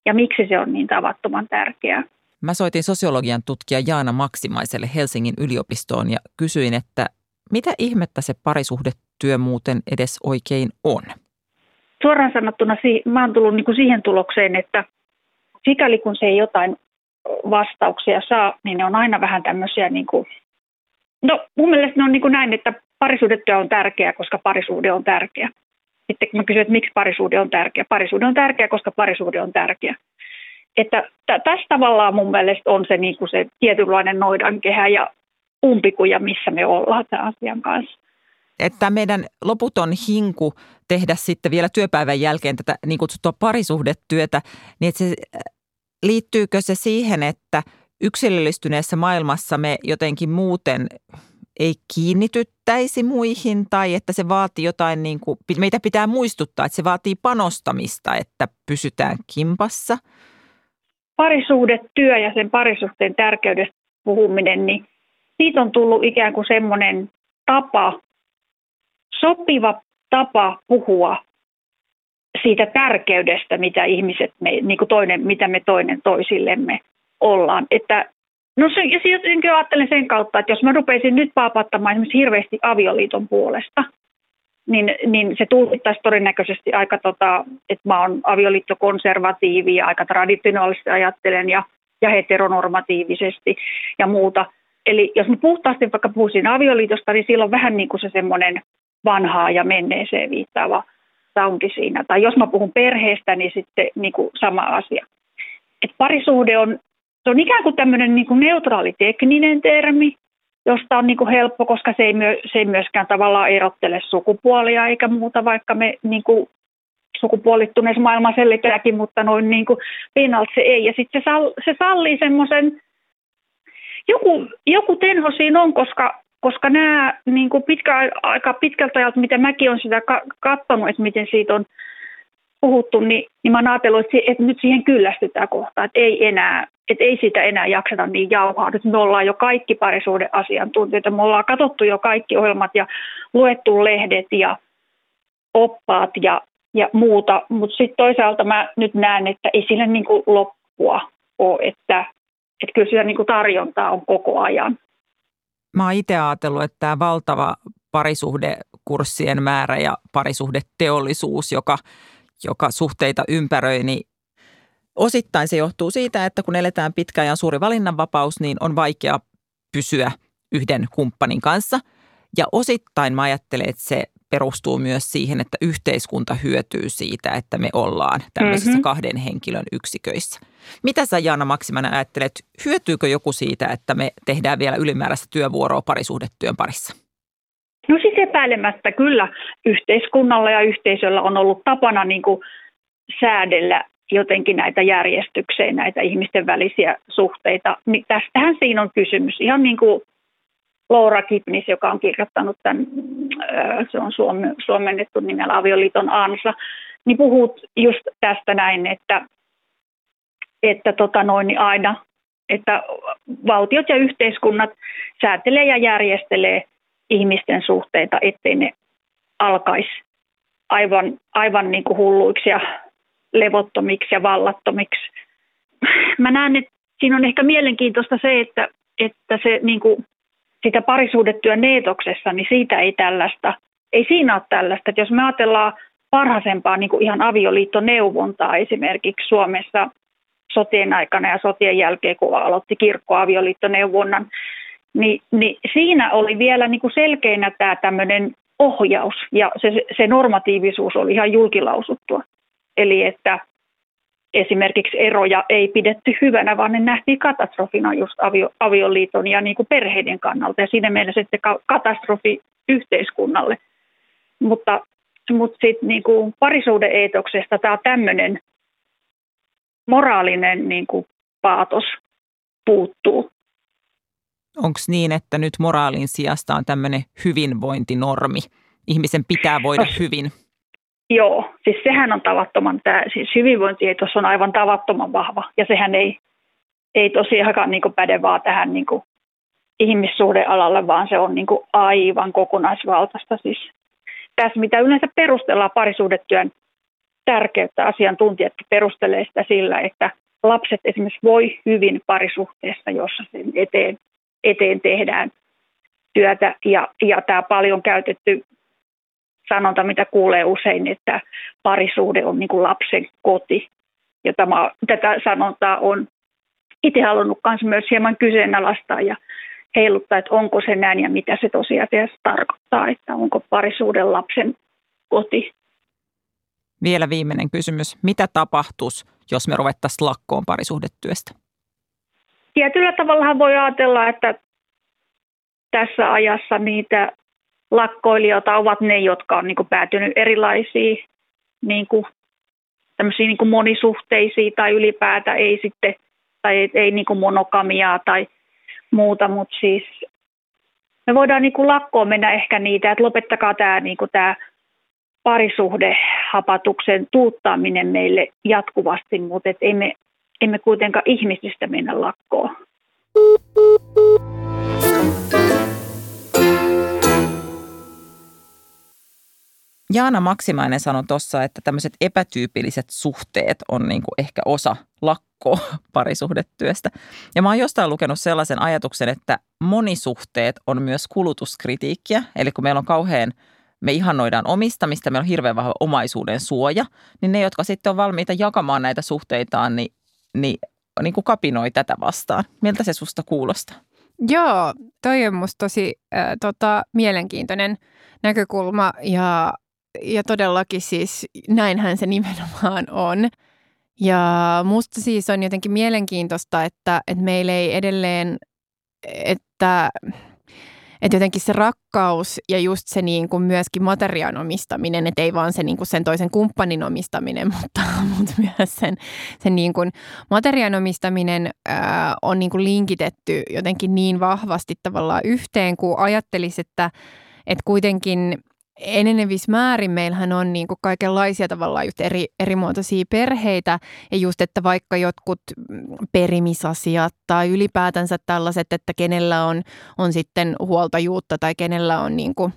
ja miksi se on niin tavattoman tärkeää. Mä soitin sosiologian tutkija Jaana Maksimaiselle Helsingin yliopistoon ja kysyin, että mitä ihmettä se parisuhdetyö muuten edes oikein on? Suoraan sanottuna mä oon tullut niin siihen tulokseen, että sikäli kun se ei jotain vastauksia saa, niin ne on aina vähän tämmöisiä, niin kuin, no mun mielestä ne on niin kuin näin, että parisuhdetyö on tärkeä, koska parisuhde on tärkeä. Sitten kun mä kysyn, että miksi parisuhde on tärkeä. Parisuhde on tärkeä, koska parisuhde on tärkeä. Että tässä tavallaan mun mielestä on se, niin kuin se tietynlainen noidankehä ja umpikuja, missä me ollaan tämän asian kanssa. Että meidän loputon hinku tehdä sitten vielä työpäivän jälkeen tätä niin kutsuttua parisuhdetyötä, niin että se, äh, liittyykö se siihen, että yksilöllistyneessä maailmassa me jotenkin muuten ei kiinnityttäisi muihin tai että se vaatii jotain, niin kuin, meitä pitää muistuttaa, että se vaatii panostamista, että pysytään kimpassa – parisuhdetyö ja sen parisuhteen tärkeydestä puhuminen, niin siitä on tullut ikään kuin semmoinen tapa, sopiva tapa puhua siitä tärkeydestä, mitä ihmiset, me, niin kuin toinen, mitä me toinen toisillemme ollaan. Että, no se, ja jotenkin ajattelen sen kautta, että jos mä rupeisin nyt paapattamaan esimerkiksi hirveästi avioliiton puolesta – niin, niin se tulkittaisi todennäköisesti aika, tota, että mä oon avioliittokonservatiivi ja aika traditionaalisesti ajattelen ja, ja heteronormatiivisesti ja muuta. Eli jos mä puhtaasti vaikka puhuisin avioliitosta, niin silloin vähän niin kuin se semmoinen vanhaa ja menneeseen viittaava soundi siinä. Tai jos mä puhun perheestä, niin sitten niin kuin sama asia. Et parisuhde on, se on ikään kuin tämmöinen niin kuin neutraali tekninen termi, josta on niin kuin helppo, koska se ei, myö, se ei myöskään tavallaan erottele sukupuolia eikä muuta, vaikka me niin kuin sukupuolittuneessa maailmassa sellitäänkin, mutta noin niin kuin pinnalta se ei. Ja sitten se, sall, se sallii semmoisen, joku, joku tenho siinä on, koska, koska nämä niin kuin pitkä, aika pitkältä ajalta, mitä mäkin olen sitä katsonut, että miten siitä on puhuttu, niin, niin mä oon ajatellut, että, että nyt siihen kyllästytään kohtaan, että ei enää, että ei sitä enää jakseta niin jauhaa. Nyt me ollaan jo kaikki parisuuden asiantuntijoita, me ollaan katsottu jo kaikki ohjelmat ja luettu lehdet ja oppaat ja, ja muuta, mutta sitten toisaalta mä nyt näen, että ei sille niin kuin loppua ole, että, että kyllä sitä niin kuin tarjontaa on koko ajan. Mä oon itse ajatellut, että tämä valtava parisuhdekurssien määrä ja parisuhdeteollisuus, joka joka suhteita ympäröi, niin osittain se johtuu siitä, että kun eletään pitkään ja suuri valinnanvapaus, niin on vaikea pysyä yhden kumppanin kanssa. Ja osittain mä ajattelen, että se perustuu myös siihen, että yhteiskunta hyötyy siitä, että me ollaan tämmöisissä mm-hmm. kahden henkilön yksiköissä. Mitä sä Jaana Maksimana ajattelet, hyötyykö joku siitä, että me tehdään vielä ylimääräistä työvuoroa parisuhdetyön parissa? No siis epäilemättä kyllä yhteiskunnalla ja yhteisöllä on ollut tapana niin kuin säädellä jotenkin näitä järjestykseen, näitä ihmisten välisiä suhteita. Niin tästähän siinä on kysymys. Ihan niin kuin Laura Kipnis, joka on kirjoittanut tämän se on suomennettu nimellä avioliiton ansa, niin puhut just tästä näin, että, että tota noin, niin aina, että valtiot ja yhteiskunnat säätelee ja järjestelee ihmisten suhteita, ettei ne alkaisi aivan, aivan niin kuin hulluiksi ja levottomiksi ja vallattomiksi. Mä näen, että siinä on ehkä mielenkiintoista se, että, että se niin kuin sitä parisuudetyön neetoksessa, niin siitä ei tällaista, ei siinä ole tällaista. Että jos me ajatellaan parhaisempaa niin kuin ihan avioliittoneuvontaa esimerkiksi Suomessa sotien aikana ja sotien jälkeen, kun aloitti kirkko avioliittoneuvonnan, niin, niin siinä oli vielä niin kuin selkeänä tämä tämmöinen ohjaus ja se, se normatiivisuus oli ihan julkilausuttua. Eli että esimerkiksi eroja ei pidetty hyvänä, vaan ne nähtiin katastrofina just avio, avioliiton ja niin kuin perheiden kannalta ja siinä mielessä sitten katastrofi yhteiskunnalle. Mutta, mutta sitten niin kuin parisuuden eetoksesta tämä tämmöinen moraalinen niin kuin paatos puuttuu. Onko niin, että nyt moraalin sijasta on tämmöinen hyvinvointinormi? Ihmisen pitää voida no, hyvin. Joo, siis sehän on tavattoman, tämä, siis hyvinvointietos on aivan tavattoman vahva ja sehän ei, ei tosiaankaan niin päde vaan tähän niin kuin ihmissuhdealalle, vaan se on niin kuin aivan kokonaisvaltaista. Siis tässä, mitä yleensä perustellaan parisuudetyön tärkeyttä, asiantuntijat perustelee sitä sillä, että lapset esimerkiksi voi hyvin parisuhteessa, jossa sen eteen, eteen tehdään työtä. Ja, ja tämä paljon käytetty sanonta, mitä kuulee usein, että parisuhde on niin kuin lapsen koti. Ja tämä, tätä sanontaa on itse halunnut myös, myös hieman kyseenalaistaa ja heiluttaa, että onko se näin ja mitä se tosiasiassa tarkoittaa, että onko parisuuden lapsen koti. Vielä viimeinen kysymys. Mitä tapahtuisi, jos me ruvettaisiin lakkoon parisuhdetyöstä? Tietyllä tavalla voi ajatella, että tässä ajassa niitä lakkoilijoita ovat ne, jotka on niin kuin päätynyt erilaisiin niin kuin, niin kuin monisuhteisiin tai ylipäätä ei sitten, tai ei, ei niin kuin monokamiaa tai muuta, mutta siis me voidaan niin kuin lakkoon mennä ehkä niitä, että lopettakaa tämä, niin kuin tämä parisuhdehapatuksen tuuttaminen meille jatkuvasti, mutta et emme, emme kuitenkaan ihmisistä mennä lakkoon. Jaana Maksimainen sanoi tuossa, että tämmöiset epätyypilliset suhteet on niin kuin ehkä osa lakkoa parisuhdetyöstä. Ja mä oon jostain lukenut sellaisen ajatuksen, että monisuhteet on myös kulutuskritiikkiä. Eli kun meillä on kauhean, me ihannoidaan omistamista, meillä on hirveän vahva omaisuuden suoja, niin ne, jotka sitten on valmiita jakamaan näitä suhteitaan, niin, niin, niin kuin kapinoi tätä vastaan. Miltä se susta kuulostaa? Joo, toi on musta tosi äh, tota, mielenkiintoinen näkökulma ja ja todellakin siis näinhän se nimenomaan on. Ja musta siis on jotenkin mielenkiintoista, että, että meillä ei edelleen, että, että jotenkin se rakkaus ja just se niin kuin myöskin materiaan omistaminen, että ei vaan se niin kuin sen toisen kumppanin omistaminen, mutta, mutta myös sen, sen niin kuin materiaan omistaminen ää, on niin kuin linkitetty jotenkin niin vahvasti tavallaan yhteen, kun ajattelisi, että, että kuitenkin – enenevissä määrin meillähän on niin kuin kaikenlaisia tavallaan just eri, eri muotoisia perheitä. Ja just, että vaikka jotkut perimisasiat tai ylipäätänsä tällaiset, että kenellä on, on sitten huoltajuutta tai kenellä on niin kuin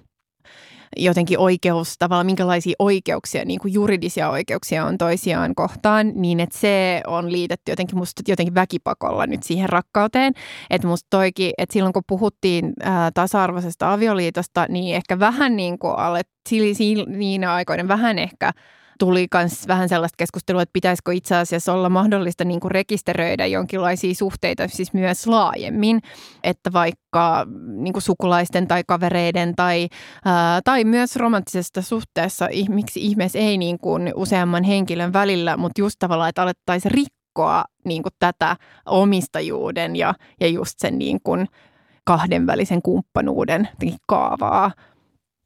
jotenkin oikeus, tavallaan minkälaisia oikeuksia, niin kuin juridisia oikeuksia on toisiaan kohtaan, niin että se on liitetty jotenkin musta jotenkin väkipakolla nyt siihen rakkauteen. Että musta toikin, että silloin kun puhuttiin ää, tasa-arvoisesta avioliitosta, niin ehkä vähän niin kuin alet, siinä aikoina vähän ehkä – tuli myös vähän sellaista keskustelua, että pitäisikö itse asiassa olla mahdollista niin kuin rekisteröidä jonkinlaisia suhteita siis myös laajemmin, että vaikka niin kuin sukulaisten tai kavereiden tai, ää, tai myös romanttisesta suhteessa, miksi ihmeessä ei niin kuin useamman henkilön välillä, mutta just tavallaan, että alettaisiin rikkoa niin kuin tätä omistajuuden ja, ja just sen niin kuin kahdenvälisen kumppanuuden kaavaa.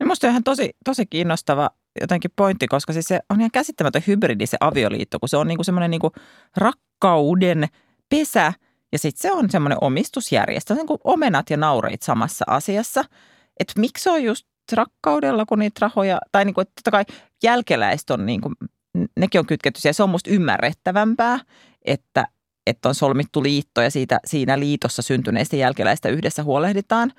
Minusta on ihan tosi, tosi kiinnostava jotenkin pointti, koska siis se on ihan käsittämätön hybridi se avioliitto, kun se on niinku semmoinen niinku rakkauden pesä ja sitten se on semmoinen omistusjärjestö, niin kuin omenat ja naureit samassa asiassa. Että miksi on just rakkaudella, kun niitä rahoja, tai niin kuin, että totta kai jälkeläiset on niin kuin, nekin on kytketty siihen. Se on musta ymmärrettävämpää, että, että on solmittu liitto ja siitä, siinä liitossa syntyneistä jälkeläistä yhdessä huolehditaan.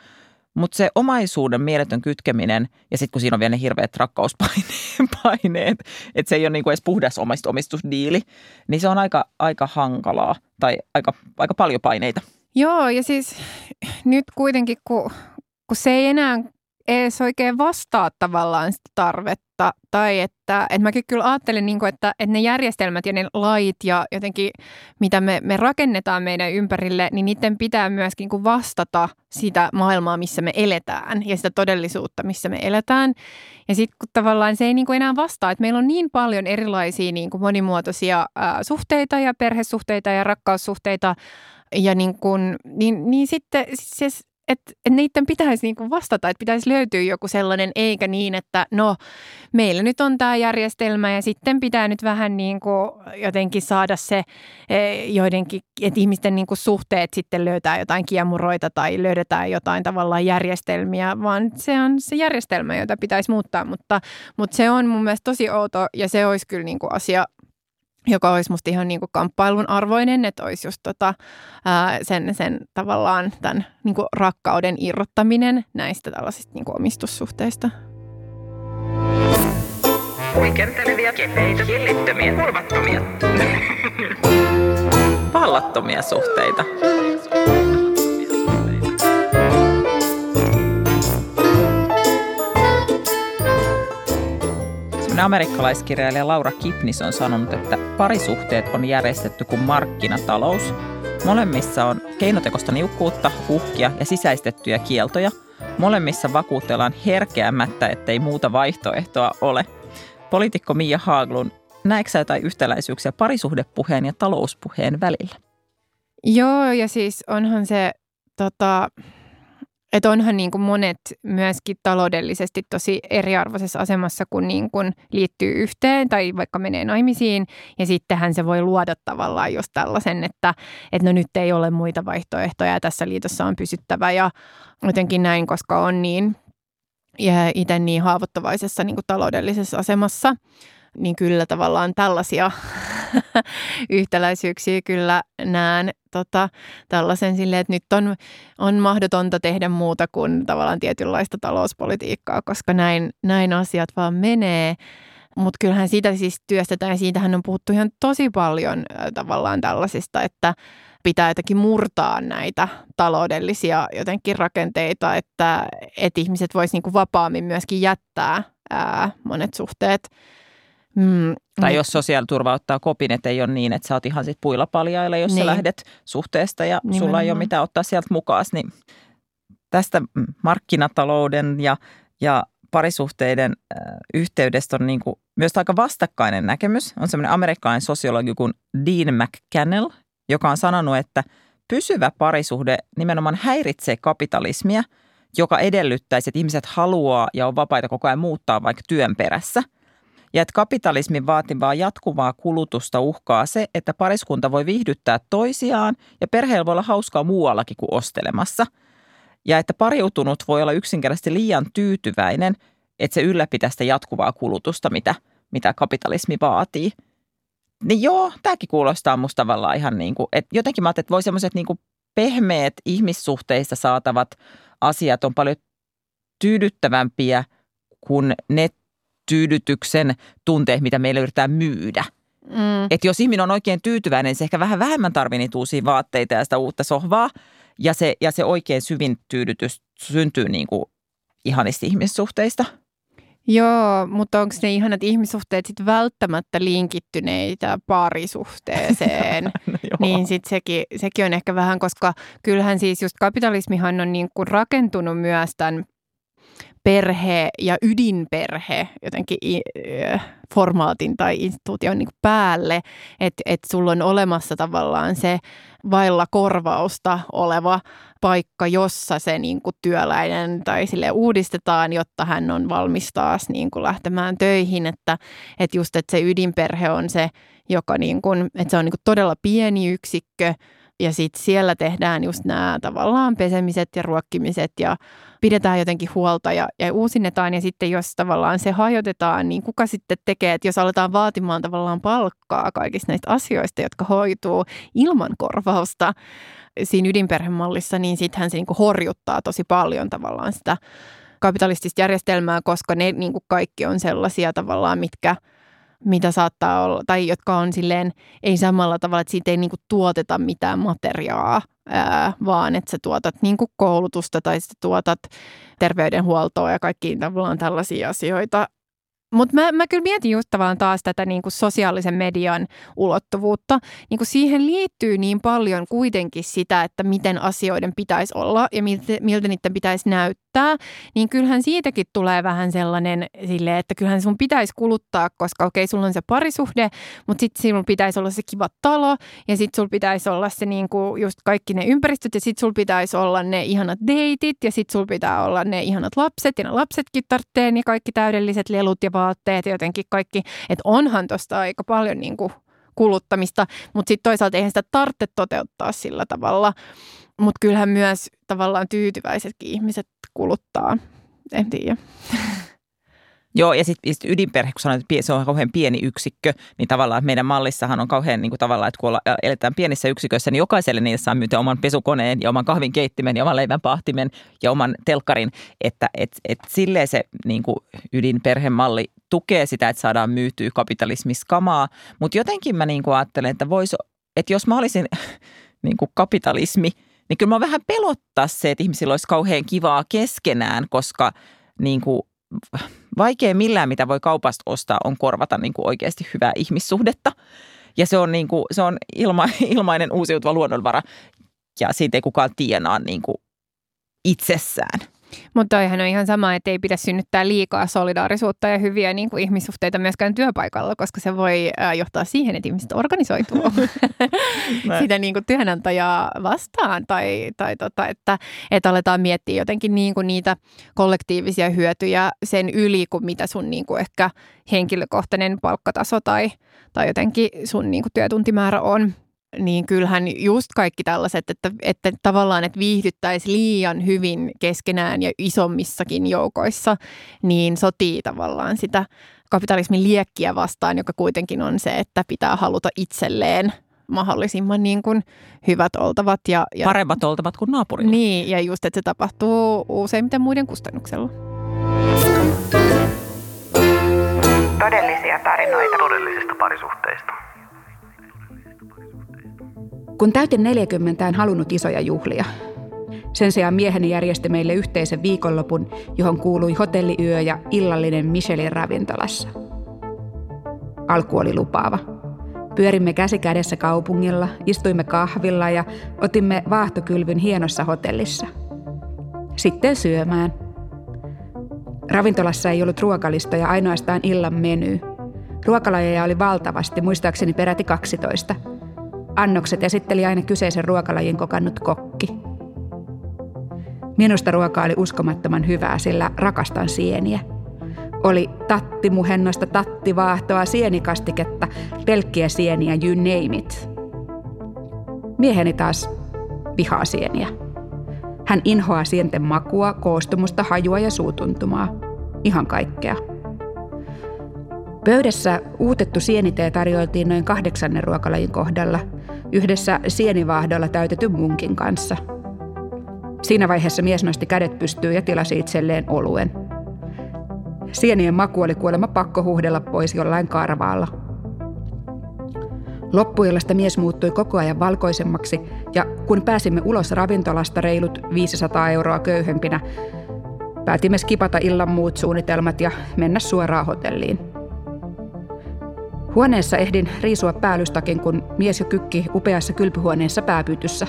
Mutta se omaisuuden mieletön kytkeminen ja sitten kun siinä on vielä ne hirveät rakkauspaineet, että se ei ole niinku edes puhdas omistusdiili, niin se on aika, aika hankalaa tai aika, aika paljon paineita. Joo, ja siis nyt kuitenkin, kun, kun se ei enää edes oikein vastaa tavallaan sitä tarvetta. Tai että, että mäkin kyllä ajattelen, niin kuin, että, että ne järjestelmät ja ne lait ja jotenkin mitä me, me rakennetaan meidän ympärille, niin niiden pitää myöskin niin kuin vastata sitä maailmaa, missä me eletään ja sitä todellisuutta, missä me eletään. Ja sitten kun tavallaan se ei niin kuin enää vastaa, että meillä on niin paljon erilaisia niin kuin monimuotoisia ää, suhteita ja perhesuhteita ja rakkaussuhteita, ja niin, kun, niin, niin sitten se, että et niiden pitäisi niinku vastata, että pitäisi löytyä joku sellainen, eikä niin, että no meillä nyt on tämä järjestelmä ja sitten pitää nyt vähän niinku jotenkin saada se e, joidenkin, että ihmisten niinku suhteet sitten löytää jotain kiemuroita tai löydetään jotain tavallaan järjestelmiä, vaan se on se järjestelmä, jota pitäisi muuttaa, mutta, mutta se on mun mielestä tosi outo ja se olisi kyllä niinku asia, joka olisi musta ihan niin kuin kamppailun arvoinen, että olisi just tota, ää, sen, sen tavallaan tämän niin kuin rakkauden irrottaminen näistä tällaisista niin kuin omistussuhteista. Huikentelevia, kepeitä, hillittömiä, hulvattomia. Vallattomia suhteita. Amerikkalaiskirjailija Laura Kipnis on sanonut, että parisuhteet on järjestetty kuin markkinatalous. Molemmissa on keinotekosta niukkuutta, uhkia ja sisäistettyjä kieltoja. Molemmissa vakuutellaan herkeämättä, ettei muuta vaihtoehtoa ole. Poliitikko Mia Haaglund, näetkö jotain yhtäläisyyksiä parisuhdepuheen ja talouspuheen välillä? Joo, ja siis onhan se tota, että onhan niin kuin monet myöskin taloudellisesti tosi eriarvoisessa asemassa, kun niin kuin liittyy yhteen tai vaikka menee naimisiin. Ja sittenhän se voi luoda tavallaan just tällaisen, että, että no nyt ei ole muita vaihtoehtoja ja tässä liitossa on pysyttävä ja jotenkin näin, koska on niin ja itse niin haavoittuvaisessa niin kuin taloudellisessa asemassa, niin kyllä tavallaan tällaisia yhtäläisyyksiä kyllä näen tota, tällaisen silleen, että nyt on, on mahdotonta tehdä muuta kuin tavallaan tietynlaista talouspolitiikkaa, koska näin, näin asiat vaan menee. Mutta kyllähän siitä siis työstetään ja siitähän on puhuttu ihan tosi paljon tavallaan tällaisista, että pitää jotenkin murtaa näitä taloudellisia jotenkin rakenteita, että, että ihmiset voisivat niinku vapaammin myöskin jättää ää, monet suhteet Mm, tai jos sosiaaliturva ottaa kopin, että ei ole niin, että sä oot ihan sit puilla paljailla, jos niin. sä lähdet suhteesta ja Nimenomaan. sulla ei ole mitään ottaa sieltä mukaan. Niin tästä markkinatalouden ja, ja parisuhteiden äh, yhteydestä on niin kuin myös aika vastakkainen näkemys. On semmoinen amerikkalainen sosiologi kuin Dean McCannell, joka on sanonut, että pysyvä parisuhde nimenomaan häiritsee kapitalismia, joka edellyttäisi, että ihmiset haluaa ja on vapaita koko ajan muuttaa vaikka työn perässä – ja että kapitalismin vaativaa jatkuvaa kulutusta uhkaa se, että pariskunta voi viihdyttää toisiaan ja perheellä voi olla hauskaa muuallakin kuin ostelemassa. Ja että pariutunut voi olla yksinkertaisesti liian tyytyväinen, että se ylläpitää sitä jatkuvaa kulutusta, mitä, mitä kapitalismi vaatii. Niin joo, tämäkin kuulostaa musta tavallaan ihan niin kuin, että jotenkin mä ajattelin, että voi semmoiset niin kuin pehmeät ihmissuhteista saatavat asiat on paljon tyydyttävämpiä kuin ne tyydytyksen tunteet, mitä meillä yritetään myydä. Mm. Että jos ihminen on oikein tyytyväinen, se ehkä vähän vähemmän tarvii niitä uusia vaatteita ja sitä uutta sohvaa. Ja se, ja se oikein syvin tyydytys syntyy niin kuin ihanista ihmissuhteista. Joo, mutta onko ne ihanat ihmissuhteet sitten välttämättä linkittyneitä parisuhteeseen? no niin sitten sekin, sekin on ehkä vähän, koska kyllähän siis just kapitalismihan on niin kuin rakentunut myös tämän perhe ja ydinperhe jotenkin formaatin tai instituution niin päälle, että et sulla on olemassa tavallaan se vailla korvausta oleva paikka, jossa se niin kuin työläinen tai sille uudistetaan, jotta hän on valmis taas niin kuin lähtemään töihin, että, että just että se ydinperhe on se, joka niin kuin, että se on niin kuin todella pieni yksikkö, ja sitten siellä tehdään just nämä tavallaan pesemiset ja ruokkimiset ja pidetään jotenkin huolta ja, ja uusinnetaan. Ja sitten jos tavallaan se hajotetaan, niin kuka sitten tekee, että jos aletaan vaatimaan tavallaan palkkaa kaikista näistä asioista, jotka hoituu ilman korvausta siinä ydinperhemallissa, niin sittenhän se niin horjuttaa tosi paljon tavallaan sitä kapitalistista järjestelmää, koska ne niin kuin kaikki on sellaisia tavallaan, mitkä mitä saattaa olla, tai jotka on silleen, ei samalla tavalla, että siitä ei niin kuin tuoteta mitään materiaa, ää, vaan että sä tuotat niin kuin koulutusta tai sä tuotat terveydenhuoltoa ja kaikki tavallaan tällaisia asioita, mutta mä, mä kyllä mietin just tavallaan taas tätä niin kuin sosiaalisen median ulottuvuutta. Niin kuin siihen liittyy niin paljon kuitenkin sitä, että miten asioiden pitäisi olla ja miltä, miltä niiden pitäisi näyttää. Niin kyllähän siitäkin tulee vähän sellainen sille, että kyllähän sun pitäisi kuluttaa, koska okei, sulla on se parisuhde, mutta sitten sinulla pitäisi olla se kiva talo ja sitten sulla pitäisi olla se niin kuin just kaikki ne ympäristöt ja sitten sulla pitäisi olla ne ihanat deitit ja sitten sulla pitää olla ne ihanat lapset ja ne lapsetkin tarvitsee niin kaikki täydelliset lelut ja vaatteet ja jotenkin kaikki, että onhan tuosta aika paljon niin kuin kuluttamista, mutta sitten toisaalta eihän sitä tarvitse toteuttaa sillä tavalla. Mutta kyllähän myös tavallaan tyytyväisetkin ihmiset kuluttaa, en tiedä. Joo, ja sitten sit ydinperhe, kun sanoit, että se on kauhean pieni yksikkö, niin tavallaan meidän mallissahan on kauhean niin kuin tavallaan, että kun eletään pienissä yksiköissä, niin jokaiselle niissä saa myytä oman pesukoneen ja oman kahvin keittimen ja oman leivän pahtimen ja oman telkkarin, että et, et silleen se niin kuin ydinperhemalli tukee sitä, että saadaan myytyä kapitalismiskamaa, mutta jotenkin mä niin kuin ajattelen, että vois, että jos mä olisin niin kuin kapitalismi, niin kyllä mä vähän pelottaa se, että ihmisillä olisi kauhean kivaa keskenään, koska niin kuin vaikea millään, mitä voi kaupasta ostaa, on korvata niin kuin oikeasti hyvää ihmissuhdetta. Ja se on, niin kuin, se on ilma, ilmainen uusiutuva luonnonvara ja siitä ei kukaan tienaa niin kuin itsessään. Mutta toihan on ihan sama, että ei pidä synnyttää liikaa solidaarisuutta ja hyviä niin kuin ihmissuhteita myöskään työpaikalla, koska se voi johtaa siihen, että ihmiset organisoituu sitä niin kuin työnantajaa vastaan tai, tai tota, että, että aletaan miettiä jotenkin niin kuin niitä kollektiivisia hyötyjä sen yli kuin mitä sun niin kuin ehkä henkilökohtainen palkkataso tai, tai jotenkin sun niin kuin työtuntimäärä on niin kyllähän just kaikki tällaiset, että, että tavallaan että viihdyttäisi liian hyvin keskenään ja isommissakin joukoissa, niin sotii tavallaan sitä kapitalismin liekkiä vastaan, joka kuitenkin on se, että pitää haluta itselleen mahdollisimman niin kuin hyvät oltavat. Ja, ja, Paremmat oltavat kuin naapurilla. Niin, ja just, että se tapahtuu useimmiten muiden kustannuksella. Todellisia tarinoita todellisista parisuhteista. Kun täytin 40, en halunnut isoja juhlia. Sen sijaan mieheni järjesti meille yhteisen viikonlopun, johon kuului hotelliyö ja illallinen Michelin ravintolassa. Alku oli lupaava. Pyörimme käsi kädessä kaupungilla, istuimme kahvilla ja otimme vaahtokylvyn hienossa hotellissa. Sitten syömään. Ravintolassa ei ollut ruokalistoja, ainoastaan illan meny. Ruokalajeja oli valtavasti, muistaakseni peräti 12 – Annokset esitteli aina kyseisen ruokalajin kokannut kokki. Minusta ruoka oli uskomattoman hyvää, sillä rakastan sieniä. Oli tattimuhennosta, tattivaahtoa, sienikastiketta, pelkkiä sieniä, you name it. Mieheni taas vihaa sieniä. Hän inhoaa sienten makua, koostumusta, hajua ja suutuntumaa. Ihan kaikkea. Pöydässä uutettu sienitee tarjoiltiin noin kahdeksannen ruokalajin kohdalla – yhdessä sienivaahdolla täytetyn munkin kanssa. Siinä vaiheessa mies nosti kädet pystyyn ja tilasi itselleen oluen. Sienien maku oli kuulemma pakko huhdella pois jollain karvaalla. Loppuillasta mies muuttui koko ajan valkoisemmaksi ja kun pääsimme ulos ravintolasta reilut 500 euroa köyhempinä, päätimme skipata illan muut suunnitelmat ja mennä suoraan hotelliin. Huoneessa ehdin riisua päällystakin, kun mies jo kykki upeassa kylpyhuoneessa pääpytyssä.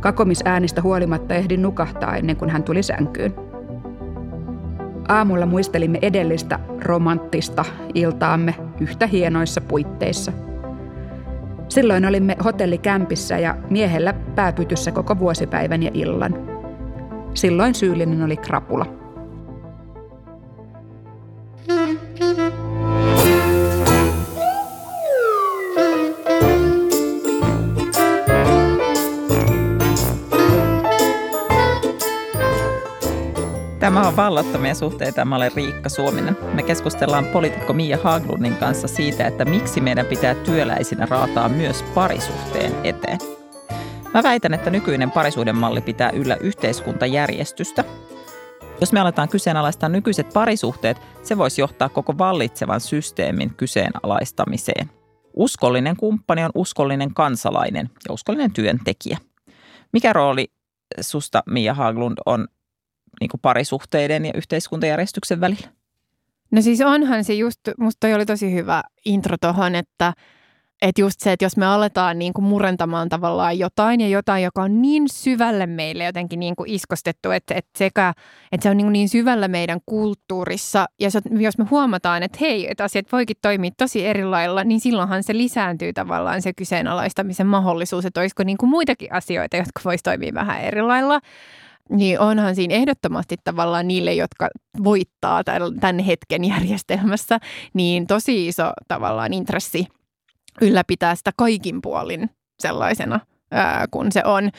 Kakomisäänistä huolimatta ehdin nukahtaa ennen kuin hän tuli sänkyyn. Aamulla muistelimme edellistä romanttista iltaamme yhtä hienoissa puitteissa. Silloin olimme hotellikämpissä ja miehellä pääpytyssä koko vuosipäivän ja illan. Silloin syyllinen oli krapula. Tämä on Vallattomia suhteita. Mä olen Riikka Suominen. Me keskustellaan poliitikko Mia Haglundin kanssa siitä, että miksi meidän pitää työläisinä raataa myös parisuhteen eteen. Mä väitän, että nykyinen parisuuden malli pitää yllä yhteiskuntajärjestystä. Jos me aletaan kyseenalaistaa nykyiset parisuhteet, se voisi johtaa koko vallitsevan systeemin kyseenalaistamiseen. Uskollinen kumppani on uskollinen kansalainen ja uskollinen työntekijä. Mikä rooli susta, Mia Haglund, on niin kuin parisuhteiden ja yhteiskuntajärjestyksen välillä? No siis onhan se just, musta toi oli tosi hyvä intro tuohon, että – että just se, että jos me aletaan niin kuin murentamaan tavallaan jotain ja jotain, joka on niin syvälle meille jotenkin niin kuin iskostettu, että, että, sekä, että se on niin, niin syvällä meidän kulttuurissa. Ja jos me huomataan, että hei, että asiat voikin toimia tosi eri lailla, niin silloinhan se lisääntyy tavallaan se kyseenalaistamisen mahdollisuus, että olisiko niin kuin muitakin asioita, jotka voisi toimia vähän eri lailla niin onhan siinä ehdottomasti tavallaan niille, jotka voittaa tämän hetken järjestelmässä, niin tosi iso tavallaan intressi ylläpitää sitä kaikin puolin sellaisena ää, kun se on,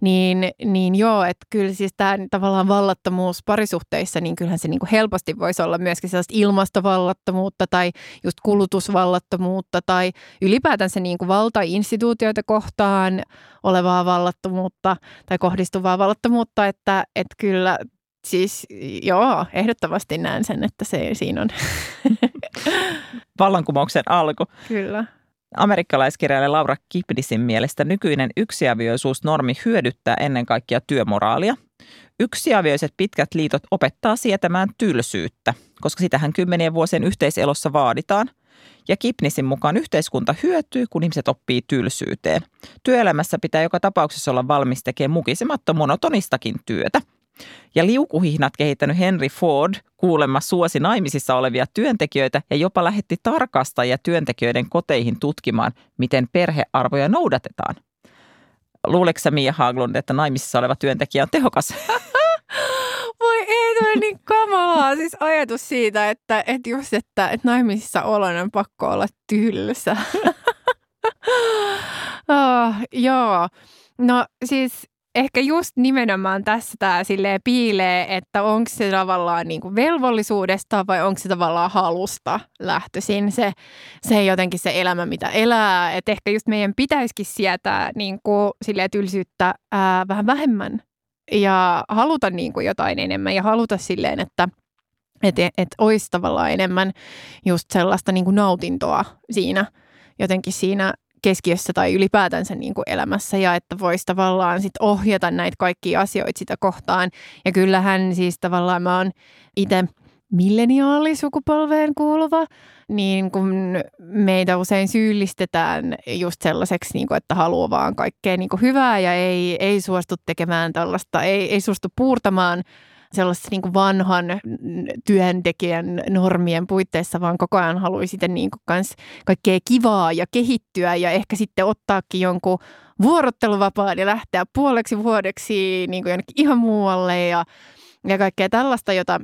niin, niin joo, että kyllä siis tämä tavallaan vallattomuus parisuhteissa, niin kyllähän se niinku helposti voisi olla myöskin sellaista ilmastovallattomuutta tai just kulutusvallattomuutta tai ylipäätänsä niinku valtainstituutioita kohtaan olevaa vallattomuutta tai kohdistuvaa vallattomuutta, että, että kyllä Siis joo, ehdottomasti näen sen, että se siinä on. Vallankumouksen alku. Kyllä. Amerikkalaiskirjailija Laura Kipnisin mielestä nykyinen yksiavioisuusnormi hyödyttää ennen kaikkea työmoraalia. Yksiavioiset pitkät liitot opettaa sietämään tylsyyttä, koska sitähän kymmenien vuosien yhteiselossa vaaditaan. Ja Kipnisin mukaan yhteiskunta hyötyy, kun ihmiset oppii tylsyyteen. Työelämässä pitää joka tapauksessa olla valmis tekemään mukisematta monotonistakin työtä – ja liukuhihnat kehittänyt Henry Ford kuulemma suosi naimisissa olevia työntekijöitä ja jopa lähetti tarkastajia työntekijöiden koteihin tutkimaan, miten perhearvoja noudatetaan. Luuleeko Mia Haglund, että naimisissa oleva työntekijä on tehokas? Voi ei, toi niin kamalaa. Siis ajatus siitä, että, että just, että, että naimisissa olon on pakko olla tylsä. oh, joo. No siis ehkä just nimenomaan tässä tämä silleen piilee, että onko se tavallaan niin kuin velvollisuudesta vai onko se tavallaan halusta lähtöisin se, se jotenkin se elämä, mitä elää. Että ehkä just meidän pitäisikin sietää niin kuin silleen tylsyyttä ää, vähän vähemmän ja haluta niin kuin jotain enemmän ja haluta silleen, että että et olisi tavallaan enemmän just sellaista niin kuin nautintoa siinä jotenkin siinä keskiössä tai ylipäätänsä niin kuin elämässä ja että voisi tavallaan sit ohjata näitä kaikkia asioita sitä kohtaan. Ja kyllähän siis tavallaan mä oon itse milleniaalisukupolveen kuuluva, niin kun meitä usein syyllistetään just sellaiseksi, niin kuin, että haluaa vaan kaikkea niin kuin hyvää ja ei, ei suostu tekemään tällaista, ei, ei suostu puurtamaan sellaisessa niin kuin vanhan työntekijän normien puitteissa, vaan koko ajan haluaa sitten niin kuin kans kaikkea kivaa ja kehittyä ja ehkä sitten ottaakin jonkun vuorotteluvapaan ja lähteä puoleksi vuodeksi niin kuin jonnekin ihan muualle ja, ja kaikkea tällaista, jota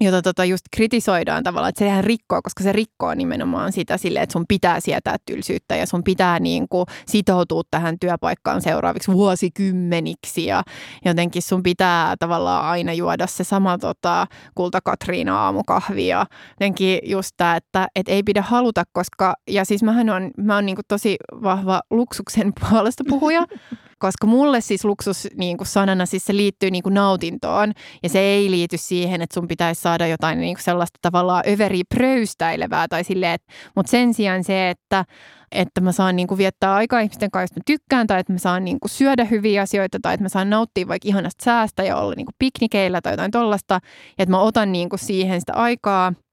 jota tota just kritisoidaan tavallaan, että sehän rikkoo, koska se rikkoo nimenomaan sitä sille, että sun pitää sietää tylsyyttä ja sun pitää niin kuin sitoutua tähän työpaikkaan seuraaviksi vuosikymmeniksi. Ja jotenkin sun pitää tavallaan aina juoda se sama tota, kulta Katriina aamukahvi. Ja jotenkin just tämä, että et ei pidä haluta, koska ja siis mähän on, mä oon niin kuin tosi vahva luksuksen puolesta puhuja, koska mulle siis luksus niin kuin sanana siis se liittyy niin kuin nautintoon. Ja se ei liity siihen, että sun pitäisi saada jotain niin kuin sellaista tavallaan överi pröystäilevää tai silleen, mutta sen sijaan se, että että mä saan niin kuin viettää aikaa ihmisten kanssa, mä tykkään, tai että mä saan niin kuin syödä hyviä asioita, tai että mä saan nauttia vaikka ihanasta säästä ja olla niin kuin piknikeillä tai jotain tollasta, ja että mä otan niin kuin siihen sitä aikaa –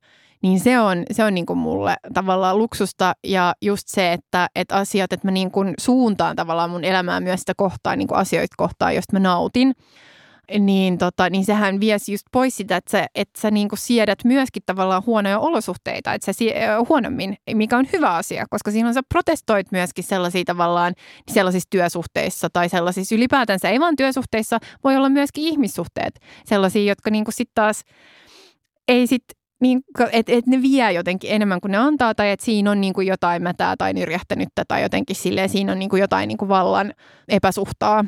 niin se on, se on niin kuin mulle tavallaan luksusta ja just se, että, että asiat, että mä niin kuin suuntaan tavallaan mun elämää myös sitä kohtaa, niin kuin asioita kohtaa, josta mä nautin. Niin, tota, niin sehän viesi just pois sitä, että sä, että sä niin siedät myöskin tavallaan huonoja olosuhteita, että sä sie, huonommin, mikä on hyvä asia, koska silloin sä protestoit myöskin sellaisia tavallaan sellaisissa työsuhteissa tai sellaisissa ylipäätänsä, ei vaan työsuhteissa, voi olla myöskin ihmissuhteet, sellaisia, jotka niin sitten taas ei sitten niin, että et ne vie jotenkin enemmän kuin ne antaa tai että siinä on niin kuin jotain mätää tai nyrjähtänyttä tai jotenkin silleen siinä on niin kuin jotain niin kuin vallan epäsuhtaa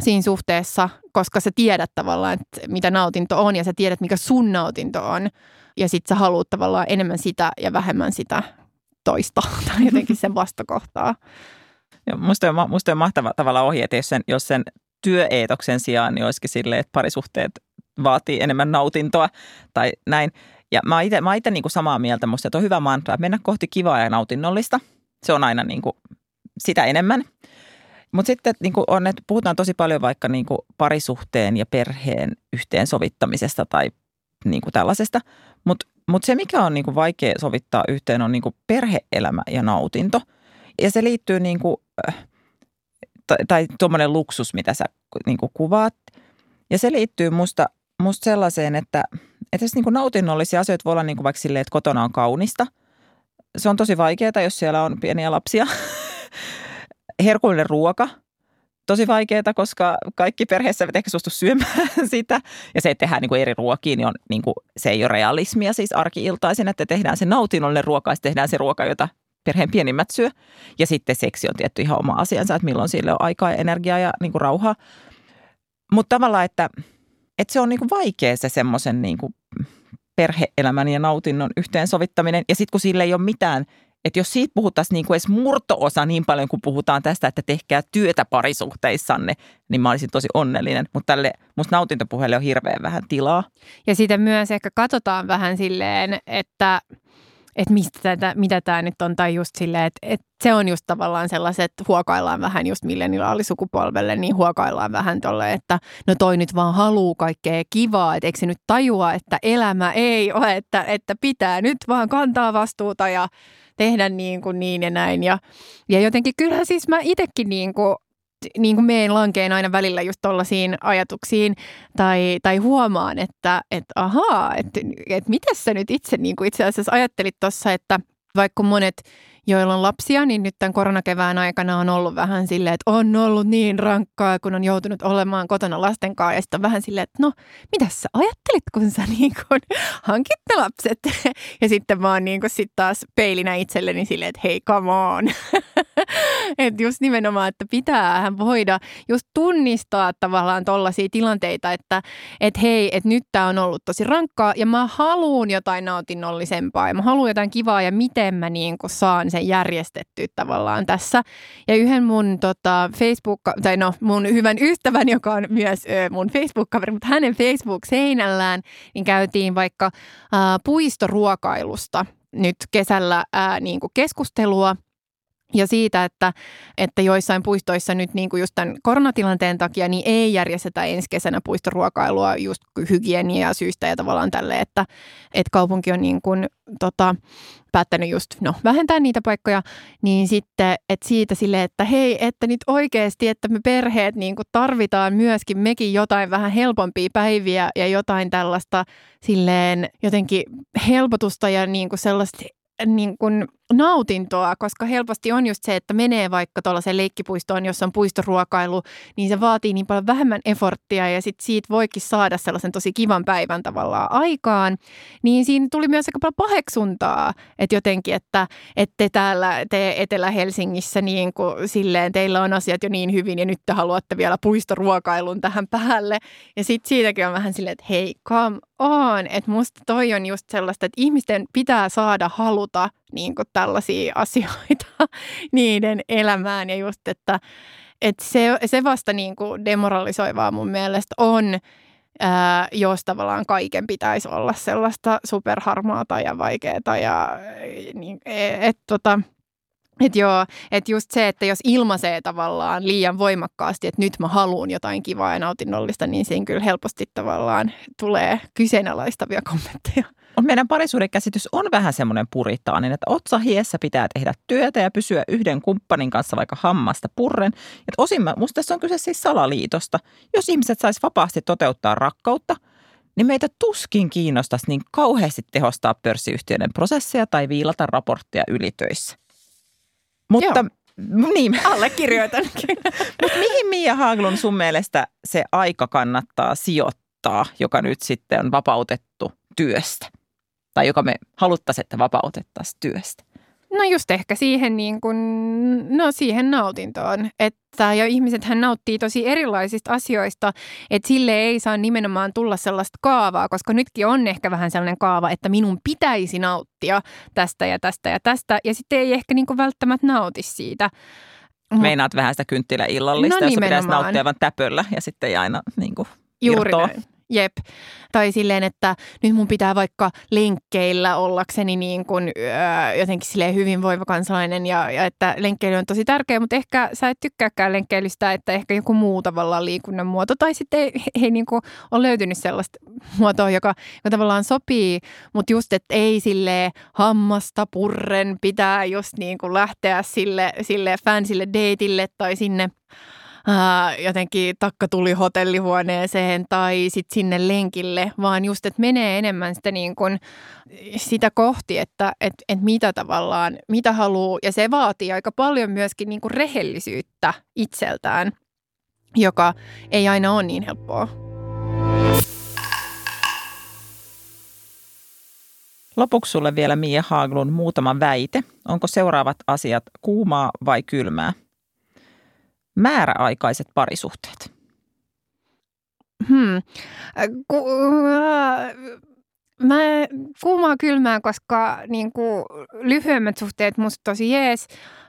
siinä suhteessa, koska sä tiedät tavallaan, että mitä nautinto on ja sä tiedät, mikä sun nautinto on. Ja sit sä haluat tavallaan enemmän sitä ja vähemmän sitä toista tai jotenkin sen vastakohtaa. Ja musta, on, musta on mahtava tavalla ohje, että jos sen, jos sen työeetoksen sijaan niin olisikin silleen, että parisuhteet vaatii enemmän nautintoa tai näin. Ja mä itse mä ite niin samaa mieltä, musta että on hyvä mantra, että mennä kohti kivaa ja nautinnollista. Se on aina niin kuin sitä enemmän. Mutta sitten niin kuin on, että puhutaan tosi paljon vaikka niin kuin parisuhteen ja perheen yhteensovittamisesta tai niin kuin tällaisesta. Mutta mut se, mikä on niin kuin vaikea sovittaa yhteen, on niin kuin perheelämä ja nautinto. Ja se liittyy niin kuin, äh, tai tuommoinen luksus, mitä sä niin kuin kuvaat. Ja se liittyy musta, musta sellaiseen, että, että niin kuin nautinnollisia asioita voi olla niin kuin vaikka silleen, että kotona on kaunista. Se on tosi vaikeaa, jos siellä on pieniä lapsia. Herkullinen ruoka, tosi vaikeaa, koska kaikki perheessä eivät ehkä suostu syömään sitä. Ja se, että tehdään niin kuin eri ruokia, niin, on, niin kuin, se ei ole realismia siis arkiiltaisin, että tehdään se nautinnollinen ruoka ja tehdään se ruoka, jota perheen pienimmät syö. Ja sitten seksi on tietty ihan oma asiansa, että milloin sille on aikaa ja energiaa ja niin kuin rauhaa. Mutta tavallaan, että, että se on niin kuin vaikea se semmoisen niin kuin perheelämän ja nautinnon yhteensovittaminen. Ja sitten kun sille ei ole mitään, että jos siitä puhuttaisiin niin kuin edes murtoosa niin paljon kuin puhutaan tästä, että tehkää työtä parisuhteissanne, niin mä olisin tosi onnellinen. Mutta tälle musta nautintopuheelle on hirveän vähän tilaa. Ja sitä myös ehkä katsotaan vähän silleen, että – että mistä tätä, mitä tämä nyt on, tai just silleen, että, että se on just tavallaan sellaiset, että huokaillaan vähän just milleniaalisukupolvelle, niin huokaillaan vähän tolle, että no toi nyt vaan haluu kaikkea kivaa, että eikö se nyt tajua, että elämä ei ole, että, että pitää nyt vaan kantaa vastuuta ja tehdä niin kuin niin ja näin. Ja, ja jotenkin kyllä siis mä itsekin niin kuin niin kuin meen lankeen aina välillä just tollaisiin ajatuksiin tai, tai huomaan, että et, ahaa, että et miten sä nyt itse niin kuin itse asiassa ajattelit tuossa, että vaikka monet joilla on lapsia, niin nyt tämän koronakevään aikana on ollut vähän silleen, että on ollut niin rankkaa, kun on joutunut olemaan kotona lasten kanssa. Ja sitten on vähän silleen, että no, mitä sä ajattelit, kun sä niin kun hankit ne lapset? Ja sitten oon niin kun sit taas peilinä itselleni silleen, että hei, come on. että just nimenomaan, että pitää voida just tunnistaa tavallaan tollaisia tilanteita, että et hei, että nyt tämä on ollut tosi rankkaa ja mä haluan jotain nautinnollisempaa ja mä haluan jotain kivaa ja miten mä niin saan sen järjestetty tavallaan tässä. Ja yhden mun tota, Facebook, tai no mun hyvän ystävän, joka on myös ö, mun Facebook-kaveri, mutta hänen Facebook-seinällään, niin käytiin vaikka ä, puistoruokailusta nyt kesällä ää, niin kuin keskustelua. Ja siitä, että, että joissain puistoissa nyt niin kuin just tämän koronatilanteen takia niin ei järjestetä ensi kesänä puistoruokailua just hygienia syistä ja tavallaan tälle, että, että kaupunki on niin kuin, tota, päättänyt just no, vähentää niitä paikkoja, niin sitten että siitä sille, että hei, että nyt oikeasti, että me perheet niin kuin tarvitaan myöskin mekin jotain vähän helpompia päiviä ja jotain tällaista silleen jotenkin helpotusta ja niin kuin sellaista niin kuin nautintoa, koska helposti on just se, että menee vaikka tuollaiseen leikkipuistoon, jossa on puistoruokailu, niin se vaatii niin paljon vähemmän eforttia ja sitten siitä voikin saada sellaisen tosi kivan päivän tavallaan aikaan. Niin siinä tuli myös aika paljon paheksuntaa, että jotenkin, että, että te täällä, te Etelä-Helsingissä niin kuin silleen, teillä on asiat jo niin hyvin ja nyt te haluatte vielä puistoruokailun tähän päälle. Ja sitten siitäkin on vähän silleen, että hei, come on, että musta toi on just sellaista, että ihmisten pitää saada haluta niin kuin tällaisia asioita niiden elämään ja just, että, että se, se vasta niin kuin demoralisoivaa mun mielestä on, ää, jos tavallaan kaiken pitäisi olla sellaista superharmaata ja vaikeaa ja niin, et, tota, että joo, että just se, että jos ilmaisee tavallaan liian voimakkaasti, että nyt mä haluan jotain kivaa ja nautinnollista, niin siinä kyllä helposti tavallaan tulee kyseenalaistavia kommentteja. Mutta meidän parisuudekäsitys on vähän semmoinen puritaaninen, että otsa hiessä pitää tehdä työtä ja pysyä yhden kumppanin kanssa vaikka hammasta purren. Et osin musta tässä on kyse siis salaliitosta. Jos ihmiset sais vapaasti toteuttaa rakkautta, niin meitä tuskin kiinnostaisi niin kauheasti tehostaa pörssiyhtiöiden prosesseja tai viilata raporttia ylitöissä. Mutta Joo. Niin. Allekirjoitan. Mutta mihin Mia Haglund sun mielestä se aika kannattaa sijoittaa, joka nyt sitten on vapautettu työstä? Tai joka me haluttaisiin, että vapautettaisiin työstä? No just ehkä siihen, niin kuin, no siihen nautintoon. Että, ja ihmisethän nauttii tosi erilaisista asioista, että sille ei saa nimenomaan tulla sellaista kaavaa, koska nytkin on ehkä vähän sellainen kaava, että minun pitäisi nauttia tästä ja tästä ja tästä. Ja sitten ei ehkä niin kuin välttämättä nauti siitä. Meinaat vähän sitä kynttiläillallista, no, jossa pitäisi nauttia vain täpöllä ja sitten ei aina niin kuin Juuri näin. Jep. Tai silleen, että nyt mun pitää vaikka lenkkeillä ollakseni niin kuin, öö, jotenkin silleen hyvinvoiva kansalainen ja, ja että lenkkeily on tosi tärkeä, mutta ehkä sä et tykkääkään lenkkeilystä, että ehkä joku muu tavallaan liikunnan muoto tai sitten ei, ei niin kuin ole löytynyt sellaista muotoa, joka, joka tavallaan sopii, mutta just, että ei sille hammasta purren pitää just niin kuin lähteä sille, sille fansille deitille tai sinne – ää, jotenkin takka tuli hotellihuoneeseen tai sitten sinne lenkille, vaan just, että menee enemmän sitä, niin kuin, sitä kohti, että et, et mitä tavallaan, mitä haluaa. Ja se vaatii aika paljon myöskin niin rehellisyyttä itseltään, joka ei aina ole niin helppoa. Lopuksi sulle vielä Mia Haaglund muutama väite. Onko seuraavat asiat kuumaa vai kylmää? Määräaikaiset parisuhteet? Hmm. Ku, mä kuumaa kylmää, koska niin kuin, lyhyemmät suhteet musta tosi jees,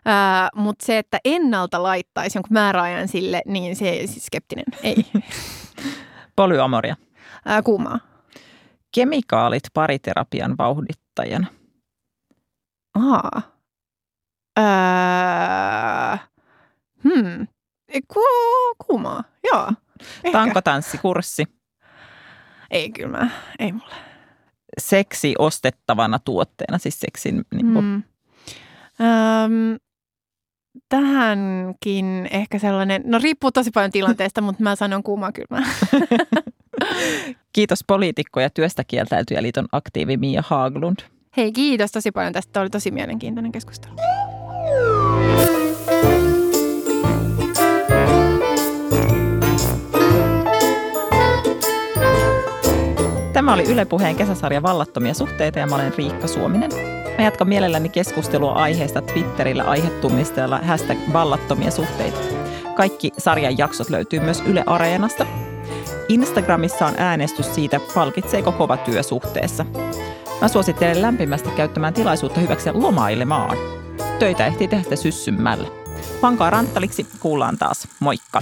äh, mutta se, että ennalta laittaisi jonkun määräajan sille, niin se siis skeptinen. Ei. Polyamoria. Äh, kuumaa. Kemikaalit pariterapian vauhdittajana. Aa. Öö, hmm. Ku- kuumaa, joo. Tankotanssikurssi. Ei kyllä mä, ei mulle. Seksi ostettavana tuotteena, siis seksin niin kuin. Mm. Öm, tähänkin ehkä sellainen, no riippuu tosi paljon tilanteesta, mutta mä sanon kuumaa kylmää. Kiitos poliitikko ja työstä kieltäytyjä liiton aktiivi Mia Haaglund. Hei kiitos tosi paljon tästä, Tämä oli tosi mielenkiintoinen keskustelu. Tämä oli Yle Puheen kesäsarja Vallattomia suhteita ja mä olen Riikka Suominen. Mä jatkan mielelläni keskustelua aiheesta Twitterillä aihetunnisteella hashtag vallattomia suhteita. Kaikki sarjan jaksot löytyy myös Yle Areenasta. Instagramissa on äänestys siitä, palkitseeko kova työ suhteessa. Mä suosittelen lämpimästi käyttämään tilaisuutta hyväksi lomailemaan. Töitä ehtii tehdä syssymmällä. Pankaa ranttaliksi, kuullaan taas. Moikka!